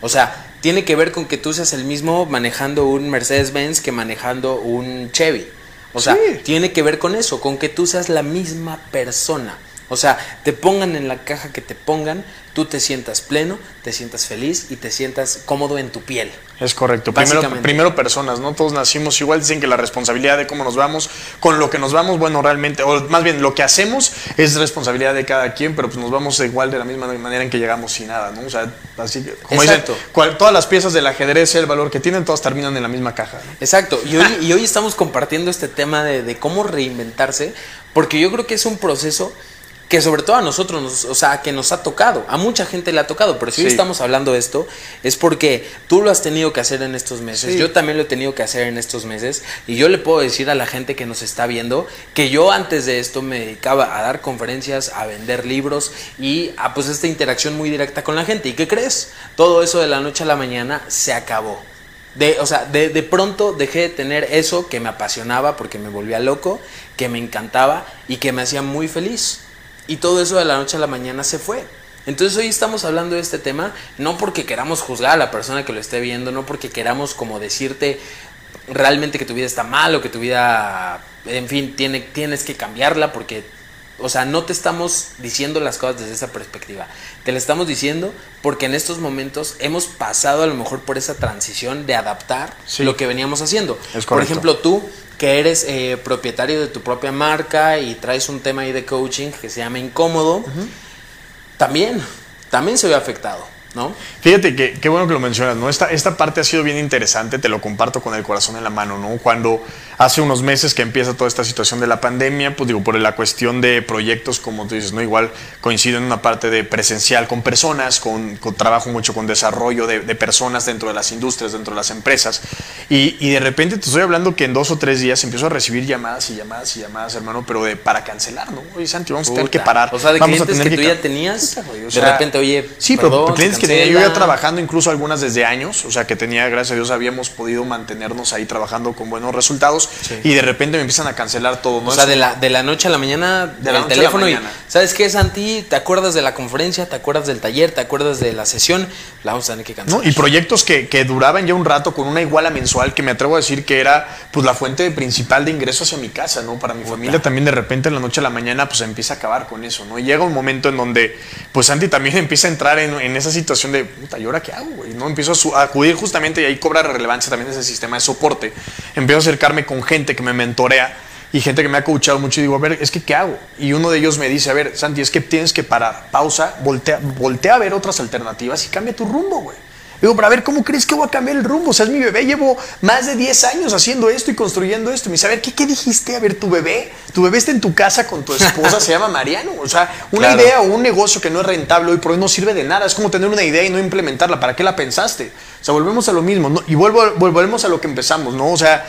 Speaker 1: O sea, tiene que ver con que tú seas el mismo manejando un Mercedes-Benz que manejando un Chevy. O sea,
Speaker 2: Sí.
Speaker 1: tiene que ver con eso, con que tú seas la misma persona. O sea, te pongan en la caja que te pongan, tú te sientas pleno, te sientas feliz y te sientas cómodo en tu piel.
Speaker 2: Es correcto. Primero, primero personas, ¿no? Todos nacimos igual. Dicen que la responsabilidad de cómo nos vamos, con lo que nos vamos, bueno, realmente, o más bien lo que hacemos es responsabilidad de cada quien, pero pues nos vamos igual de la misma manera en que llegamos sin nada, ¿no? O sea, así que, como dicen,
Speaker 1: Exacto.
Speaker 2: cual- todas las piezas del ajedrez, el valor que tienen, todas terminan en la misma caja. ¿no?
Speaker 1: Exacto, y hoy, (laughs) y hoy estamos compartiendo este tema de, de cómo reinventarse, porque yo creo que es un proceso que sobre todo a nosotros, nos- o sea, que nos ha tocado, a mucha gente le ha tocado, pero si hoy estamos hablando de esto, es porque tú lo has tenido que hacer en estos meses,
Speaker 2: Sí.
Speaker 1: yo también lo he tenido que hacer en estos meses, y yo le puedo decir a la gente que nos está viendo que yo antes de esto me dedicaba a dar conferencias, a vender libros y a pues esta interacción muy directa con la gente. ¿Y qué crees? Todo eso de la noche a la mañana se acabó. De, o sea, de, de pronto dejé de tener eso que me apasionaba porque me volvía loco, que me encantaba y que me hacía muy feliz. Y todo eso de la noche a la mañana se fue. Entonces hoy estamos hablando de este tema no porque queramos juzgar a la persona que lo esté viendo, no porque queramos como decirte realmente que tu vida está mal o que tu vida, en fin, tiene, tienes que cambiarla porque, o sea, no te estamos diciendo las cosas desde esa perspectiva. Te la estamos diciendo porque en estos momentos hemos pasado a lo mejor por esa transición de adaptar
Speaker 2: Sí.
Speaker 1: lo que veníamos haciendo.
Speaker 2: Es
Speaker 1: por ejemplo, tú que eres eh, propietario de tu propia marca y traes un tema ahí de coaching que se llama incómodo, también, también se ve afectado, ¿no?
Speaker 2: Fíjate que qué bueno que lo mencionas, ¿no? Esta, esta parte ha sido bien interesante, te lo comparto con el corazón en la mano, ¿no? Cuando hace unos meses que empieza toda esta situación de la pandemia, pues digo, por la cuestión de proyectos, como tú dices, ¿no? Igual coincido en una parte de presencial con personas, con, con trabajo mucho con desarrollo de, de personas dentro de las industrias, dentro de las empresas. Y, y de repente te estoy hablando que en dos o tres días empiezo a recibir llamadas y llamadas y llamadas, hermano, pero de para cancelar, ¿no? Oye, Santi, vamos a tener que parar.
Speaker 1: O sea, de
Speaker 2: vamos a
Speaker 1: clientes
Speaker 2: tener
Speaker 1: que tú ya tenías,
Speaker 2: Puta, güey, o
Speaker 1: de repente, oye,
Speaker 2: Sí,
Speaker 1: perdón,
Speaker 2: pero clientes que tenía yo ya trabajando, incluso algunas desde años, o sea, que tenía, gracias a Dios, habíamos podido mantenernos ahí trabajando con buenos resultados
Speaker 1: Sí.
Speaker 2: y de repente me empiezan a cancelar todo, ¿no?
Speaker 1: O sea, de la, de la noche a la mañana,
Speaker 2: De la
Speaker 1: teléfono y. ¿sabes qué, Santi? ¿Te acuerdas de la conferencia? ¿Te acuerdas del taller? ¿Te acuerdas de la sesión? La vamos a tener que cancelar.
Speaker 2: ¿no? Y proyectos que, que duraban ya un rato con una iguala mensual que me atrevo a decir que era pues la fuente principal de ingreso hacia mi casa, ¿no? Para mi familia también de repente en la noche a la mañana pues empieza a acabar con eso, ¿no? Y llega un momento en donde pues Santi también (laughs) empieza a entrar en, en esa situación de, puta, ¿y ahora qué hago, güey? ¿No? Empiezo a, su- a acudir justamente y ahí cobra relevancia también ese sistema de soporte. Empiezo a acercarme con gente que me mentorea y gente que me ha coachado mucho y digo, a ver, es que ¿qué hago? Y uno de ellos me dice, a ver, Santi, es que tienes que parar, pausa, voltea, voltea a ver otras alternativas y cambia tu rumbo, güey. Digo, pero a ver, ¿cómo crees que voy a cambiar el rumbo? O sea, es mi bebé, llevo más de 10 años haciendo esto y construyendo esto. Me dice, a ver, ¿qué, qué dijiste? A ver, tu bebé, tu bebé está en tu casa con tu esposa, se llama Mariano. O sea, una
Speaker 1: Claro.
Speaker 2: idea o un negocio que no es rentable hoy por hoy no sirve de nada. Es como tener una idea y no implementarla. ¿Para qué la pensaste? O sea, volvemos a lo mismo. ¿no? Y vuelvo, volvemos a lo que empezamos, ¿no? O sea,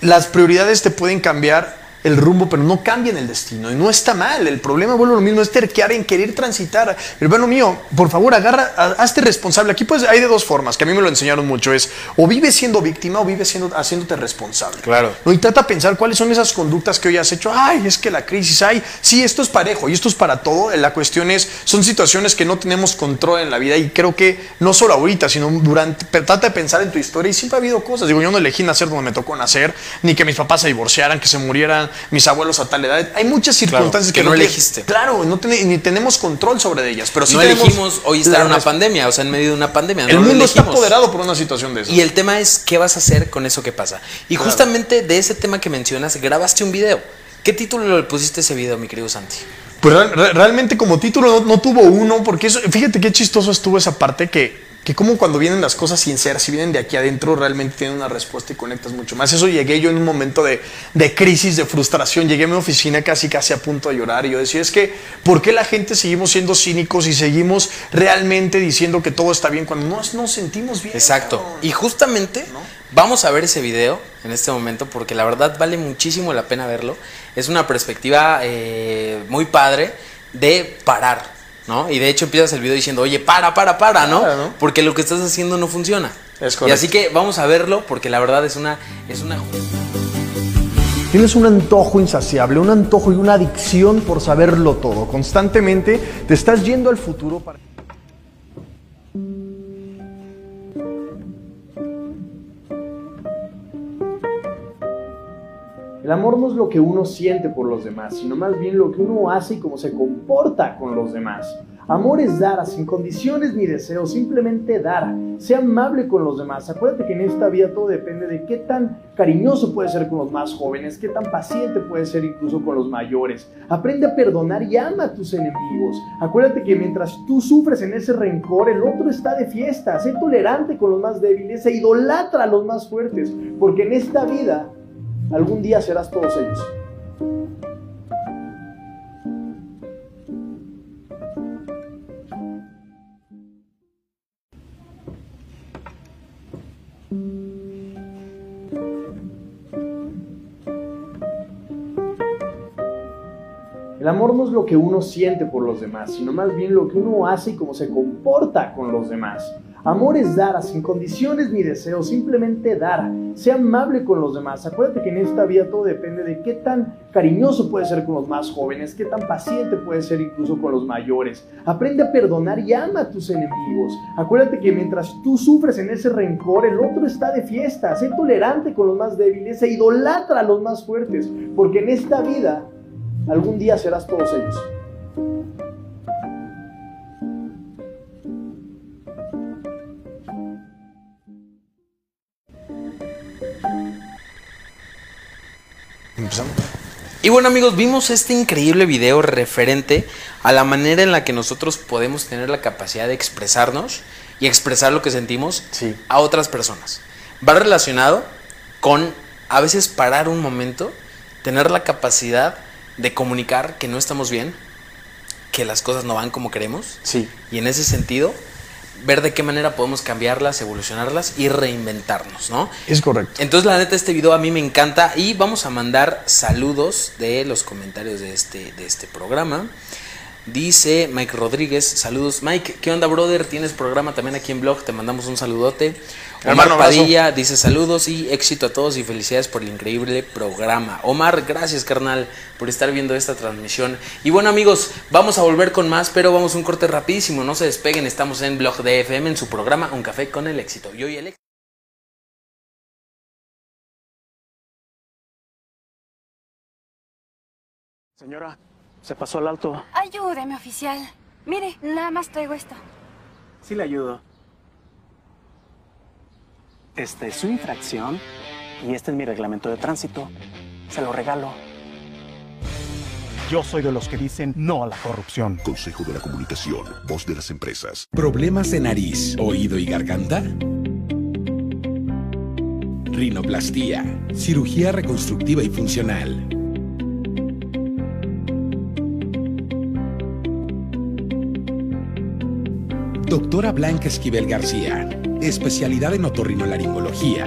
Speaker 2: las prioridades te pueden cambiar el rumbo, pero no cambian el destino. Y no está mal. El problema, vuelvo a lo mismo, es terquear en querer transitar. Hermano mío, por favor, agarra, ha- hazte responsable. Aquí pues hay de dos formas, que a mí me lo enseñaron mucho. Es o vives siendo víctima o vives siendo, haciéndote responsable.
Speaker 1: Claro.
Speaker 2: ¿no? Y trata de pensar cuáles son esas conductas que hoy has hecho. Ay, es que la crisis, ay, sí, esto es parejo y esto es para todo. La cuestión es, son situaciones que no tenemos control en la vida y creo que no solo ahorita, sino durante, pero trata de pensar en tu historia y siempre ha habido cosas. Digo, yo no elegí nacer donde me tocó nacer, ni que mis papás se divorciaran, que se murieran mis abuelos a tal edad. Hay muchas circunstancias
Speaker 1: que no
Speaker 2: te-
Speaker 1: elegiste.
Speaker 2: Claro, no ten- ni tenemos control sobre ellas, pero sí
Speaker 1: no
Speaker 2: tenemos
Speaker 1: elegimos hoy estar en una pandemia, o sea, en medio de una pandemia.
Speaker 2: El
Speaker 1: no
Speaker 2: mundo está apoderado por una situación de eso.
Speaker 1: Y el tema es qué vas a hacer con eso que pasa. Y justamente de ese tema que mencionas, grabaste un video. ¿Qué título le pusiste a ese video, mi querido Santi?
Speaker 2: Pues real- re- realmente como título no, no tuvo uno, porque eso, fíjate qué chistoso estuvo esa parte que, que como cuando vienen las cosas sinceras, si vienen de aquí adentro, realmente tienen una respuesta y conectas mucho más. Eso llegué yo en un momento de, de crisis, de frustración, llegué a mi oficina casi casi a punto de llorar y yo decía, es que, ¿por qué la gente seguimos siendo cínicos y seguimos realmente diciendo que todo está bien cuando no nos sentimos bien?
Speaker 1: Exacto.
Speaker 2: cabrón?
Speaker 1: Y justamente vamos a ver ese video en este momento porque la verdad vale muchísimo la pena verlo. Es una perspectiva eh, muy padre de parar, ¿no? Y de hecho empiezas el video diciendo, oye, para, para, para, ¿no? Porque lo que estás haciendo no funciona.
Speaker 8: Es
Speaker 1: Y
Speaker 8: correcto.
Speaker 1: así que vamos a verlo porque la verdad es una, es una
Speaker 2: Tienes un antojo insaciable, un antojo y una adicción por saberlo todo. Constantemente te estás yendo al futuro para... El amor no es lo que uno siente por los demás, sino más bien lo que uno hace y cómo se comporta con los demás. Amor es dar, sin condiciones ni deseos, simplemente dar. Sea amable con los demás. Acuérdate que en esta vida todo depende de qué tan cariñoso puedes ser con los más jóvenes, qué tan paciente puedes ser incluso con los mayores. Aprende a perdonar y ama a tus enemigos. Acuérdate que mientras tú sufres en ese rencor, el otro está de fiesta. Sé tolerante con los más débiles e idolatra a los más fuertes, porque en esta vida algún día serás todos ellos. El amor no es lo que uno siente por los demás, sino más bien lo que uno hace y cómo se comporta con los demás. Amor es dar, sin condiciones ni deseos, simplemente dar. Sea amable con los demás. Acuérdate que en esta vida todo depende de qué tan cariñoso puedes ser con los más jóvenes, qué tan paciente puedes ser incluso con los mayores. Aprende a perdonar y ama a tus enemigos. Acuérdate que mientras tú sufres en ese rencor, el otro está de fiesta. Sé tolerante con los más débiles e idolatra a los más fuertes, porque en esta vida algún día serás todos ellos.
Speaker 8: Empezamos.
Speaker 1: Y bueno amigos, vimos este increíble video referente a la manera en la que nosotros podemos tener la capacidad de expresarnos y expresar lo que sentimos
Speaker 8: Sí.
Speaker 1: a otras personas. Va relacionado con a veces parar un momento, tener la capacidad de comunicar que no estamos bien, que las cosas no van como queremos
Speaker 8: Sí.
Speaker 1: y en ese sentido ver de qué manera podemos cambiarlas, evolucionarlas y reinventarnos, ¿no?
Speaker 8: Es correcto.
Speaker 1: Entonces, la neta, este video a mí me encanta y vamos a mandar saludos de los comentarios de este, de este programa. Dice Mike Rodríguez, saludos. Mike, ¿qué onda, brother? Tienes programa también aquí en blog, te mandamos un saludote. Omar
Speaker 8: Hermano.
Speaker 1: Padilla dice saludos y éxito a todos y felicidades por el increíble programa. Omar, gracias, carnal, por estar viendo esta transmisión. Y bueno, amigos, vamos a volver con más, pero vamos a un corte rapidísimo. No se despeguen, estamos en blog de FM en su programa Un Café con el Éxito. Y hoy el éxito.
Speaker 9: Señora, se pasó al alto.
Speaker 10: Ayúdeme, oficial. Mire, nada más traigo esto.
Speaker 9: Sí le ayudo. Esta es su infracción y este es mi reglamento de tránsito. Se lo regalo.
Speaker 11: Yo soy de los que dicen no a la corrupción.
Speaker 7: Consejo de la Comunicación, voz de las empresas.
Speaker 3: ¿Problemas de nariz, oído y garganta? Rinoplastía, cirugía reconstructiva y funcional. Doctora Blanca Esquivel García, especialidad en otorrinolaringología.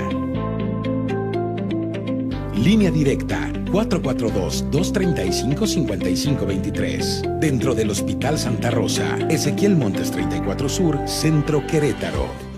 Speaker 3: Línea directa 442-235-5523. Dentro del Hospital Santa Rosa, Ezequiel Montes 34 Sur, Centro Querétaro.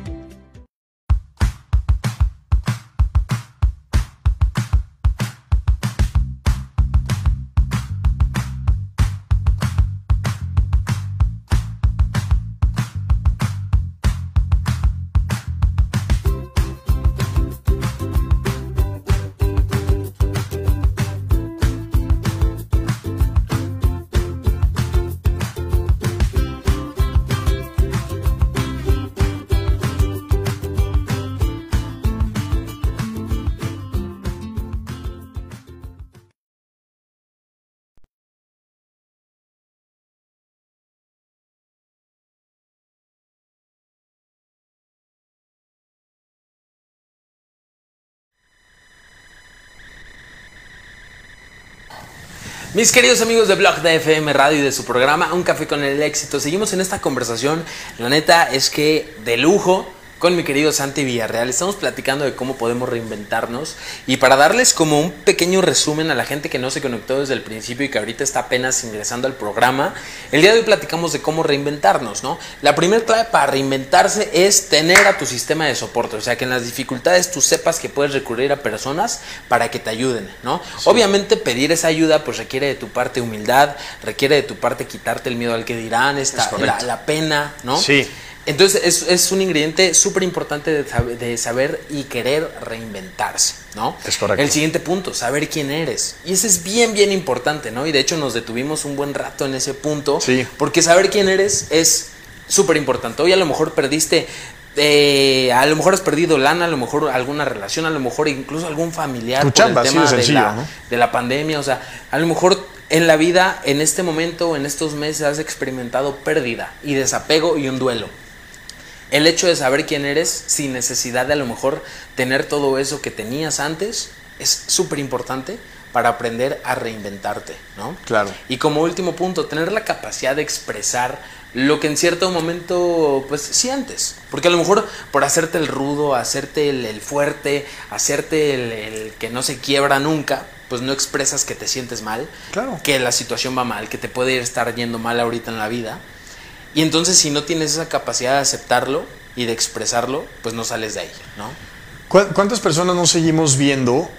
Speaker 1: Mis queridos amigos de Blog de FM Radio y de su programa Un Café con el Éxito, seguimos en esta conversación. La neta es que de lujo, con mi querido Santi Villarreal. Estamos platicando de cómo podemos reinventarnos y para darles como un pequeño resumen a la gente que no se conectó desde el principio y que ahorita está apenas ingresando al programa, el día de hoy platicamos de cómo reinventarnos, ¿no? La primera clave para reinventarse es tener a tu sistema de soporte, o sea, que en las dificultades tú sepas que puedes recurrir a personas para que te ayuden, ¿no? Obviamente pedir esa ayuda pues requiere de tu parte humildad, requiere de tu parte quitarte el miedo al que dirán, esta, la, la pena, ¿no?
Speaker 2: Sí.
Speaker 1: Entonces es, es un ingrediente súper importante de, sab- de saber y querer reinventarse, ¿no?
Speaker 2: Es correcto.
Speaker 1: El siguiente punto, saber quién eres. Y ese es bien, bien importante, ¿no? Y de hecho nos detuvimos un buen rato en ese punto.
Speaker 2: Sí.
Speaker 1: Porque saber quién eres es súper importante. Hoy a lo mejor perdiste... eh, a lo mejor has perdido lana, a lo mejor alguna relación, a lo mejor incluso algún familiar
Speaker 2: Tu
Speaker 1: por
Speaker 2: chamba,
Speaker 1: el tema
Speaker 2: de sencillo,
Speaker 1: la,
Speaker 2: ¿no?
Speaker 1: de la pandemia, o sea, a lo mejor en la vida, en este momento, en estos meses, has experimentado pérdida y desapego y un duelo. El hecho de saber quién eres sin necesidad de a lo mejor tener todo eso que tenías antes es súper importante para aprender a reinventarte, ¿no?
Speaker 2: Claro.
Speaker 1: Y como último punto, tener la capacidad de expresar lo que en cierto momento pues sientes. Porque a lo mejor por hacerte el rudo, hacerte el, el fuerte, hacerte el, el que no se quiebra nunca, pues no expresas que te sientes mal,
Speaker 2: Claro.
Speaker 1: que la situación va mal, que te puede estar yendo mal ahorita en la vida. Y entonces si no tienes esa capacidad de aceptarlo y de expresarlo, pues no sales de ahí, ¿no?
Speaker 2: ¿Cu- ¿Cuántas personas nos seguimos viendo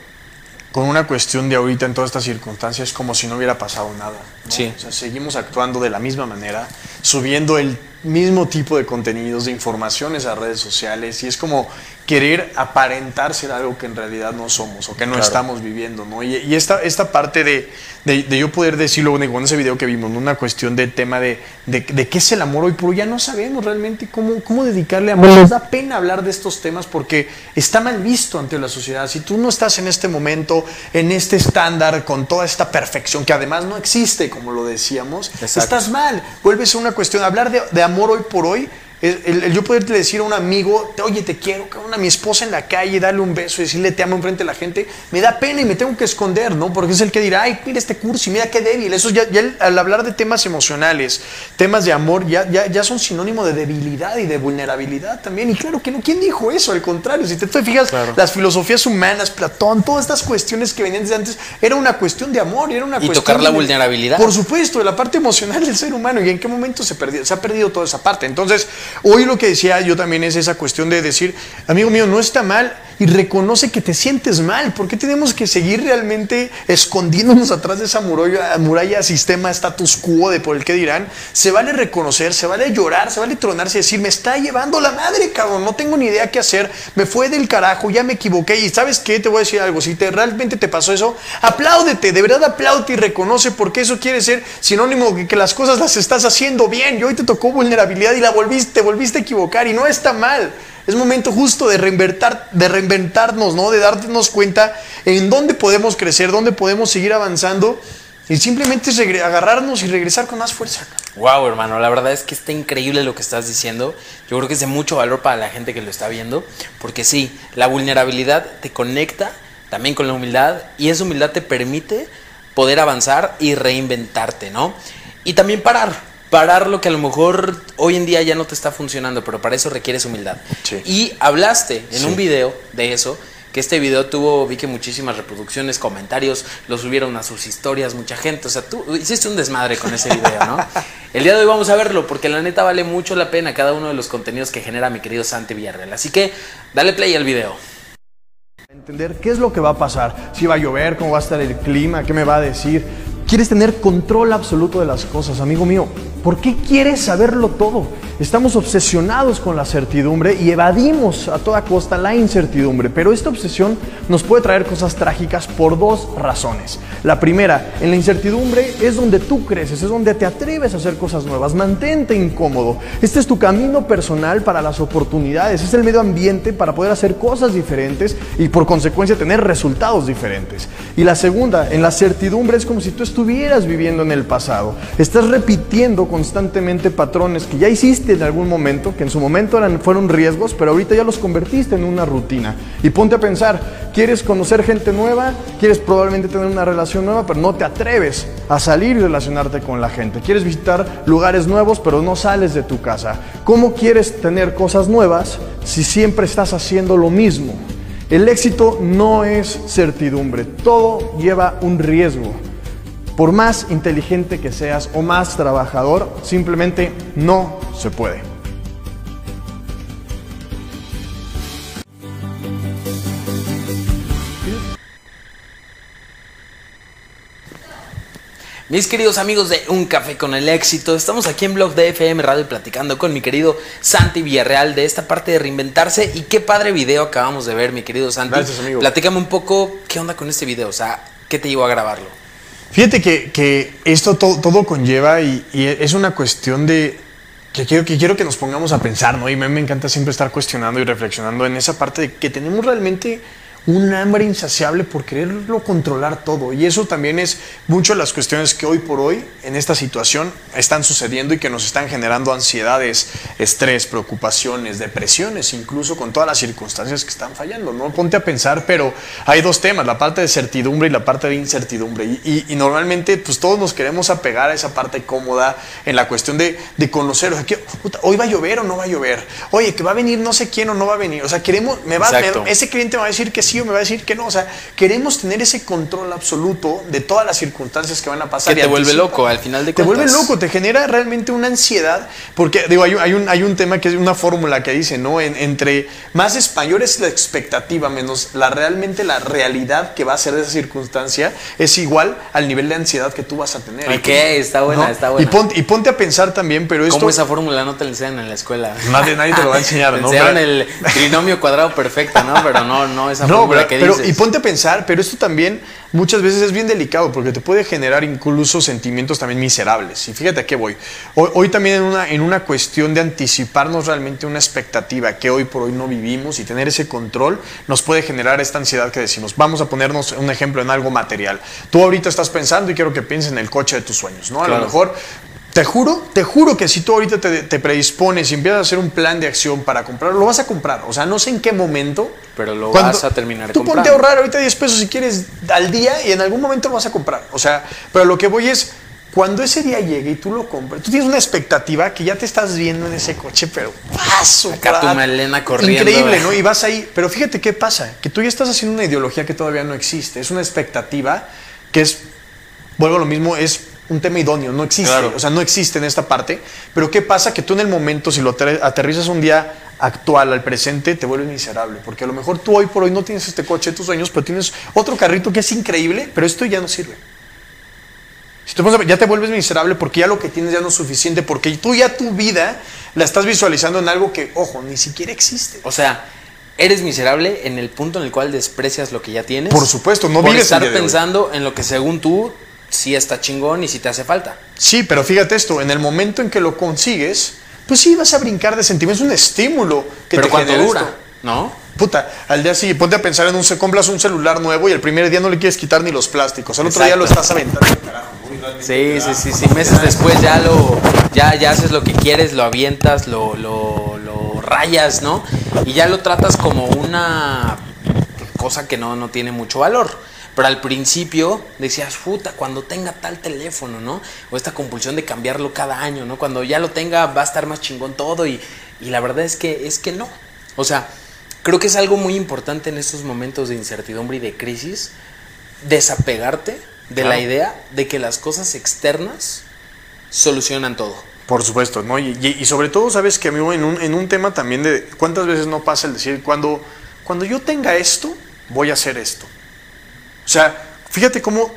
Speaker 2: con una cuestión de ahorita en todas estas circunstancias como si no hubiera pasado nada? ¿no?
Speaker 1: Sí.
Speaker 2: O sea, seguimos actuando de la misma manera, subiendo el mismo tipo de contenidos, de informaciones a redes sociales y es como querer aparentar ser algo que en realidad no somos o que no
Speaker 1: Claro.
Speaker 2: estamos viviendo, ¿no? Y, y esta, esta parte de, de- de yo poder decirlo bueno, con ese video que vimos, ¿no? una cuestión de tema de, de, de qué es el amor hoy por hoy, ya no sabemos realmente cómo, cómo dedicarle amor. Nos da pena hablar de estos temas porque está mal visto ante la sociedad. Si tú no estás en este momento, en este estándar, con toda esta perfección que además no existe, como lo decíamos,
Speaker 1: Exacto.
Speaker 2: estás mal. Vuelve a una cuestión, hablar de, de amor hoy por hoy. El, el- el yo poderte decir a un amigo, oye, te quiero, cabrón, a mi esposa en la calle, darle un beso y decirle te amo enfrente de la gente, me da pena y me tengo que esconder, ¿no? Porque es el que dirá, ay, mira este curso y mira qué débil. Eso ya, ya al hablar de temas emocionales, temas de amor, ya, ya, ya son sinónimo de debilidad y de vulnerabilidad también. Y claro que no, ¿quién dijo eso? Al contrario, si te, te fijas, las filosofías humanas, Platón, todas estas cuestiones que venían desde antes, era una cuestión de amor, era una
Speaker 1: Y
Speaker 2: cuestión
Speaker 1: tocar la
Speaker 2: de-
Speaker 1: vulnerabilidad.
Speaker 2: Por supuesto, de la parte emocional del ser humano y en qué momento se, perdió, se ha perdido toda esa parte. Entonces, hoy lo que decía yo también es esa cuestión de decir, amigo mío, no está mal y reconoce que te sientes mal. ¿Por qué tenemos que seguir realmente escondiéndonos atrás de esa muralla, muralla sistema, status quo de por el que dirán? Se vale reconocer, se vale llorar, se vale tronarse y decir, me está llevando la madre, cabrón, no tengo ni idea qué hacer, me fue del carajo, ya me equivoqué y sabes qué, te voy a decir algo, si te, realmente te pasó eso, apláudete, de verdad apláudete y reconoce porque eso quiere ser sinónimo de que las cosas las estás haciendo bien y hoy te tocó vulnerabilidad y la volviste, te volviste a equivocar y no está mal. Es momento justo de reinventar, de reinventarnos, ¿no? De darnos cuenta en dónde podemos crecer, dónde podemos seguir avanzando y simplemente agarrarnos y regresar con más fuerza.
Speaker 1: Wow, hermano, la verdad es que está increíble lo que estás diciendo. Yo creo que es de mucho valor para la gente que lo está viendo, porque sí, la vulnerabilidad te conecta también con la humildad y esa humildad te permite poder avanzar y reinventarte, ¿no? Y también parar, parar lo que a lo mejor hoy en día ya no te está funcionando, pero para eso requieres humildad.
Speaker 2: Sí.
Speaker 1: Y hablaste en
Speaker 2: Sí.
Speaker 1: un video de eso, que este video tuvo, vi que muchísimas reproducciones, comentarios, lo subieron a sus historias, mucha gente, o sea, tú hiciste un desmadre con ese video, ¿no? (laughs) El día de hoy vamos a verlo, porque la neta vale mucho la pena cada uno de los contenidos que genera mi querido Santi Villarreal. Así que, dale play al video.
Speaker 2: Entender qué es lo que va a pasar, si va a llover, cómo va a estar el clima, qué me va a decir. Quieres tener control absoluto de las cosas, amigo mío. ¿Por qué quieres saberlo todo? Estamos obsesionados con la certidumbre y evadimos a toda costa la incertidumbre, pero esta obsesión nos puede traer cosas trágicas por dos razones. La primera, en la incertidumbre es donde tú creces, es donde te atreves a hacer cosas nuevas. Mantente incómodo. Este es tu camino personal para las oportunidades, es el medio ambiente para poder hacer cosas diferentes y por consecuencia tener resultados diferentes. Y la segunda, en la certidumbre es como si tú estuvieras
Speaker 12: estuvieras viviendo en el pasado. Estás repitiendo constantemente patrones que ya hiciste en algún momento, que en su momento eran, fueron riesgos, pero ahorita ya los convertiste en una rutina. Y ponte a pensar, ¿quieres conocer gente nueva? ¿Quieres probablemente tener una relación nueva, pero no te atreves a salir y relacionarte con la gente? ¿Quieres visitar lugares nuevos, pero no sales de tu casa? ¿Cómo quieres tener cosas nuevas si siempre estás haciendo lo mismo? El éxito no es certidumbre, todo lleva un riesgo. Por más inteligente que seas o más trabajador, simplemente no se puede.
Speaker 1: Mis queridos amigos de Un Café con el Éxito, estamos aquí en Blog de FM Radio platicando con mi querido Santi Villarreal de esta parte de reinventarse y qué padre video acabamos de ver, mi querido Santi.
Speaker 2: Gracias, amigo.
Speaker 1: Platícame un poco qué onda con este video, o sea, qué te llevó a grabarlo.
Speaker 2: Fíjate que, que esto to- todo conlleva y, y es una cuestión de que quiero, que quiero que nos pongamos a pensar, ¿no? Y me, me encanta siempre estar cuestionando y reflexionando en esa parte de que tenemos realmente un hambre insaciable por quererlo controlar todo. Y eso también es mucho de las cuestiones que hoy por hoy en esta situación están sucediendo y que nos están generando ansiedades, estrés, preocupaciones, depresiones, incluso con todas las circunstancias que están fallando. ¿no? Ponte a pensar, pero hay dos temas, la parte de certidumbre y la parte de incertidumbre. Y, y- y normalmente pues todos nos queremos apegar a esa parte cómoda en la cuestión de, de conocer, o sea, que, puta, hoy va a llover o no va a llover. Oye, que va a venir no sé quién o no va a venir. O sea, queremos, me va, me- ese cliente me va a decir que sí o me va a decir que no. O sea, queremos tener ese control absoluto de todas las circunstancias que van a pasar.
Speaker 1: Que
Speaker 2: y
Speaker 1: te vuelve loco, al final de
Speaker 2: Te vuelve
Speaker 1: cuentas.
Speaker 2: loco, te genera realmente una ansiedad. Porque, digo, hay, un- hay un, hay un tema que es una fórmula que dice, ¿no? En- entre más es mayor es la expectativa, menos la realmente la realidad que va a ser de esa circunstancia, es igual al nivel de ansiedad que tú vas a tener.
Speaker 1: Ok, está buena, está buena.
Speaker 2: Y ponte, y ponte a pensar también, pero esto.
Speaker 1: ¿Cómo esa fórmula no te la enseñan en la escuela?
Speaker 2: Nadie- nadie te lo va a enseñar, (laughs)
Speaker 1: Te
Speaker 2: ¿no?
Speaker 1: enseñaron
Speaker 2: Pero-
Speaker 1: el trinomio cuadrado perfecto, ¿no? Pero no, no esa (laughs)
Speaker 2: No,
Speaker 1: fórmula
Speaker 2: pero,
Speaker 1: que
Speaker 2: pero-
Speaker 1: dices.
Speaker 2: y ponte a pensar, pero esto también muchas veces es bien delicado porque te puede generar incluso sentimientos también miserables. Y fíjate a qué voy. Hoy, hoy también en una, en una cuestión de anticiparnos realmente una expectativa que hoy por hoy no vivimos y tener ese control nos puede generar esta ansiedad que decimos. Vamos a ponernos un ejemplo en algo material. Tú ahorita estás pensando y quiero que pienses en el coche de tus sueños, ¿no? A
Speaker 1: Claro.
Speaker 2: lo mejor te juro, te juro que si tú ahorita te, te predispones y empiezas a hacer un plan de acción para comprarlo, lo vas a comprar. O sea, no sé en qué momento.
Speaker 1: Pero lo
Speaker 2: Cuando-
Speaker 1: vas a terminar
Speaker 2: Tú
Speaker 1: comprando.
Speaker 2: ponte a ahorrar ahorita 10 pesos si quieres al día y en algún momento lo vas a comprar. O sea, pero lo que voy es, cuando ese día llegue y tú lo compras, tú tienes una expectativa que ya te estás viendo en ese coche, pero paso.
Speaker 1: Acá tu melena corriendo.
Speaker 2: Increíble, ¿no? Y vas ahí. Pero fíjate qué pasa, que tú ya estás haciendo una ideología que todavía no existe. Es una expectativa que es, vuelvo a lo mismo, es un tema idóneo, no existe.
Speaker 1: Claro.
Speaker 2: O sea, no existe en esta parte. Pero ¿qué pasa? Que tú en el momento, si lo ater- aterrizas un día actual al presente, te vuelves miserable. Porque a lo mejor tú hoy por hoy no tienes este coche de tus sueños, pero tienes otro carrito que es increíble, pero esto ya no sirve. Si te pones a ver, ya te vuelves miserable porque ya lo que tienes ya no es suficiente, porque tú ya tu vida la estás visualizando en algo que, ojo, ni siquiera existe.
Speaker 1: O sea, eres miserable en el punto en el cual desprecias lo que ya tienes.
Speaker 2: Por supuesto, no
Speaker 1: por
Speaker 2: vives
Speaker 1: estar pensando en lo que según tú sí está chingón y sí te hace falta.
Speaker 2: Sí, pero fíjate esto, en el momento en que lo consigues, pues sí vas a brincar de sentimientos, es un estímulo que
Speaker 1: Pero
Speaker 2: te
Speaker 1: ¿cuánto dura?
Speaker 2: esto.
Speaker 1: ¿No?
Speaker 2: Puta, al día siguiente, ponte a pensar en un, se compras un celular nuevo y el primer día no le quieres quitar ni los plásticos, al otro día lo estás aventando.
Speaker 1: Sí, sí, sí, sí. Meses después ya lo. Ya, ya haces lo que quieres, lo avientas, lo, lo, lo rayas, ¿no? Y ya lo tratas como una cosa que no, no tiene mucho valor. Pero al principio decías, puta, cuando tenga tal teléfono, ¿no? O esta compulsión de cambiarlo cada año, ¿no? Cuando ya lo tenga va a estar más chingón todo y, y la verdad es que, es que no. O sea, creo que es algo muy importante en estos momentos de incertidumbre y de crisis, desapegarte de la idea de que las cosas externas solucionan todo.
Speaker 2: Por supuesto, ¿no? Y, y- y sobre todo, sabes que, amigo, en un, en un tema también de cuántas veces no pasa el decir, cuando, cuando yo tenga esto, voy a hacer esto. O sea, fíjate cómo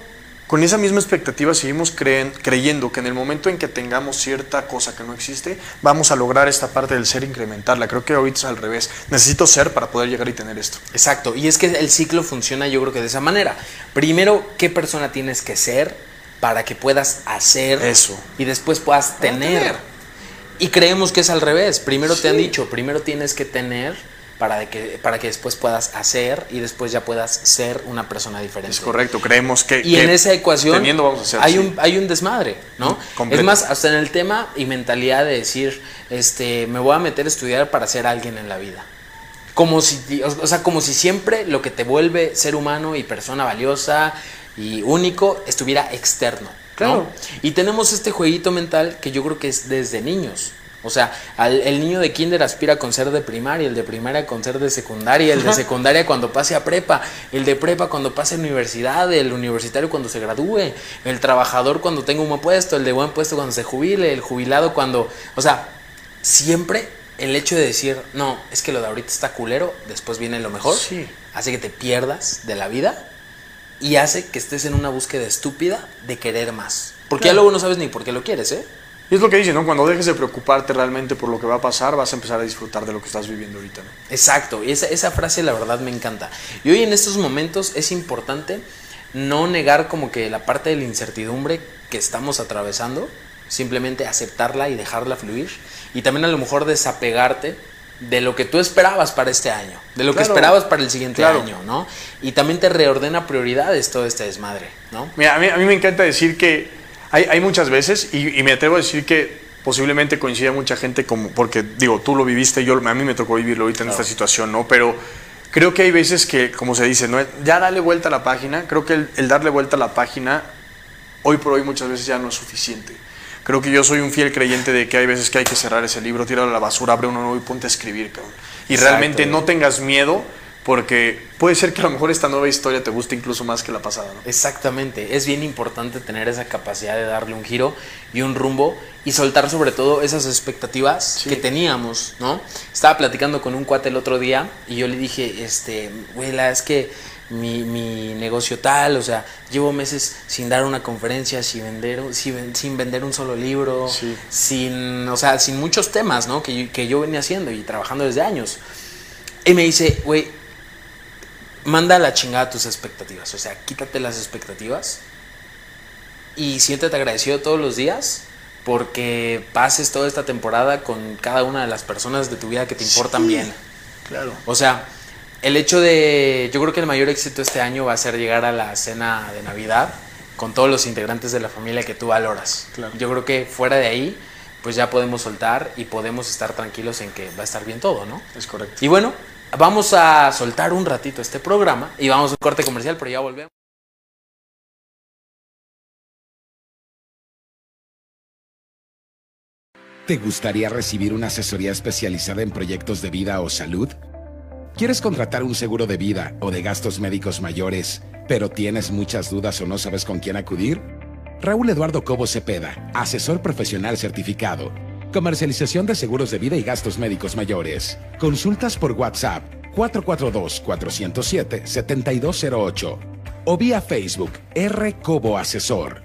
Speaker 2: con esa misma expectativa seguimos creen- creyendo que en el momento en que tengamos cierta cosa que no existe, vamos a lograr esta parte del ser incrementarla. Creo que ahorita es al revés. Necesito ser para poder llegar y tener esto.
Speaker 1: Exacto, y es que el ciclo funciona yo creo que de esa manera. Primero, ¿qué persona tienes que ser para que puedas hacer
Speaker 2: Eso.
Speaker 1: y después puedas tener?
Speaker 2: tener.
Speaker 1: Y creemos que es al revés. Primero te han dicho, primero tienes que tener para, de que, para que después puedas hacer y después ya puedas ser una persona diferente.
Speaker 2: Es correcto, creemos que...
Speaker 1: Y
Speaker 2: que
Speaker 1: en esa ecuación
Speaker 2: vamos a hacer,
Speaker 1: hay,
Speaker 2: sí.
Speaker 1: un, hay un desmadre, ¿no?
Speaker 2: Completo.
Speaker 1: Es más, hasta en el tema y mentalidad de decir, este, me voy a meter a estudiar para ser alguien en la vida. Como si, o sea, como si siempre lo que te vuelve ser humano y persona valiosa y único estuviera externo. ¿no?
Speaker 2: Claro.
Speaker 1: Y tenemos este jueguito mental que yo creo que es desde niños. O sea, al- el niño de kinder aspira con ser de primaria, el de primaria con ser de secundaria, el de secundaria cuando pase a prepa, el de prepa cuando pase a universidad, el universitario cuando se gradúe, el trabajador cuando tenga un buen puesto, el de buen puesto cuando se jubile, el jubilado cuando... O sea, siempre el hecho de decir, no, es que lo de ahorita está culero, después viene lo mejor,
Speaker 2: Sí.
Speaker 1: hace que te pierdas de la vida y hace que estés en una búsqueda estúpida de querer más. Porque ya luego no sabes ni por qué lo quieres, ¿eh?
Speaker 2: Y es lo que dice, ¿no? Cuando dejes de preocuparte realmente por lo que va a pasar, vas a empezar a disfrutar de lo que estás viviendo ahorita, ¿no?
Speaker 1: Exacto, y esa, esa frase la verdad me encanta. Y hoy en estos momentos es importante no negar como que la parte de la incertidumbre que estamos atravesando, simplemente aceptarla y dejarla fluir. Y también a lo mejor desapegarte de lo que tú esperabas para este año, de lo que esperabas para el siguiente
Speaker 2: Claro.
Speaker 1: año, ¿no? Y también te reordena prioridades todo este desmadre, ¿no?
Speaker 2: Mira, a mí, a mí me encanta decir que hay, hay muchas veces, y, y me atrevo a decir que posiblemente coincida mucha gente, como, porque digo, tú lo viviste, yo, a mí me tocó vivirlo ahorita en esta situación, ¿no? Pero creo que hay veces que, como se dice, ¿no? ya dale vuelta a la página, creo que el, el darle vuelta a la página, hoy por hoy muchas veces ya no es suficiente. Creo que yo soy un fiel creyente de que hay veces que hay que cerrar ese libro, tirarlo a la basura, abre uno nuevo y ponte a escribir, cabrón. Y
Speaker 1: Exacto,
Speaker 2: realmente no tengas miedo, porque puede ser que a lo mejor esta nueva historia te guste incluso más que la pasada, ¿no?
Speaker 1: Exactamente, es bien importante tener esa capacidad de darle un giro y un rumbo y soltar sobre todo esas expectativas que teníamos, ¿no? Estaba platicando con un cuate el otro día y yo le dije, este, güey, la es que mi, mi negocio tal, o sea, llevo meses sin dar una conferencia, sin vender, un- sin, sin vender un solo libro,
Speaker 2: Sí.
Speaker 1: sin, o sea, sin muchos temas, ¿no? Que, que yo venía haciendo y trabajando desde años. Y me dice, güey, manda a la chingada tus expectativas. O sea, quítate las expectativas y siéntete agradecido todos los días porque pases toda esta temporada con cada una de las personas de tu vida que te importan
Speaker 2: Sí,
Speaker 1: bien.
Speaker 2: Claro.
Speaker 1: O sea, el hecho de, yo creo que el mayor éxito este año va a ser llegar a la cena de Navidad con todos los integrantes de la familia que tú valoras.
Speaker 2: Claro.
Speaker 1: Yo creo que fuera de ahí, pues ya podemos soltar y podemos estar tranquilos en que va a estar bien todo, ¿no?
Speaker 2: Es correcto.
Speaker 1: Y bueno, vamos a soltar un ratito este programa y vamos a un corte comercial, pero ya volvemos.
Speaker 3: ¿Te gustaría recibir una asesoría especializada en proyectos de vida o salud? ¿Quieres contratar un seguro de vida o de gastos médicos mayores, pero tienes muchas dudas o no sabes con quién acudir? Raúl Eduardo Cobo Cepeda, asesor profesional certificado. Comercialización de seguros de vida y gastos médicos mayores. Consultas por WhatsApp 442-407-7208 o vía Facebook R Cobo Asesor.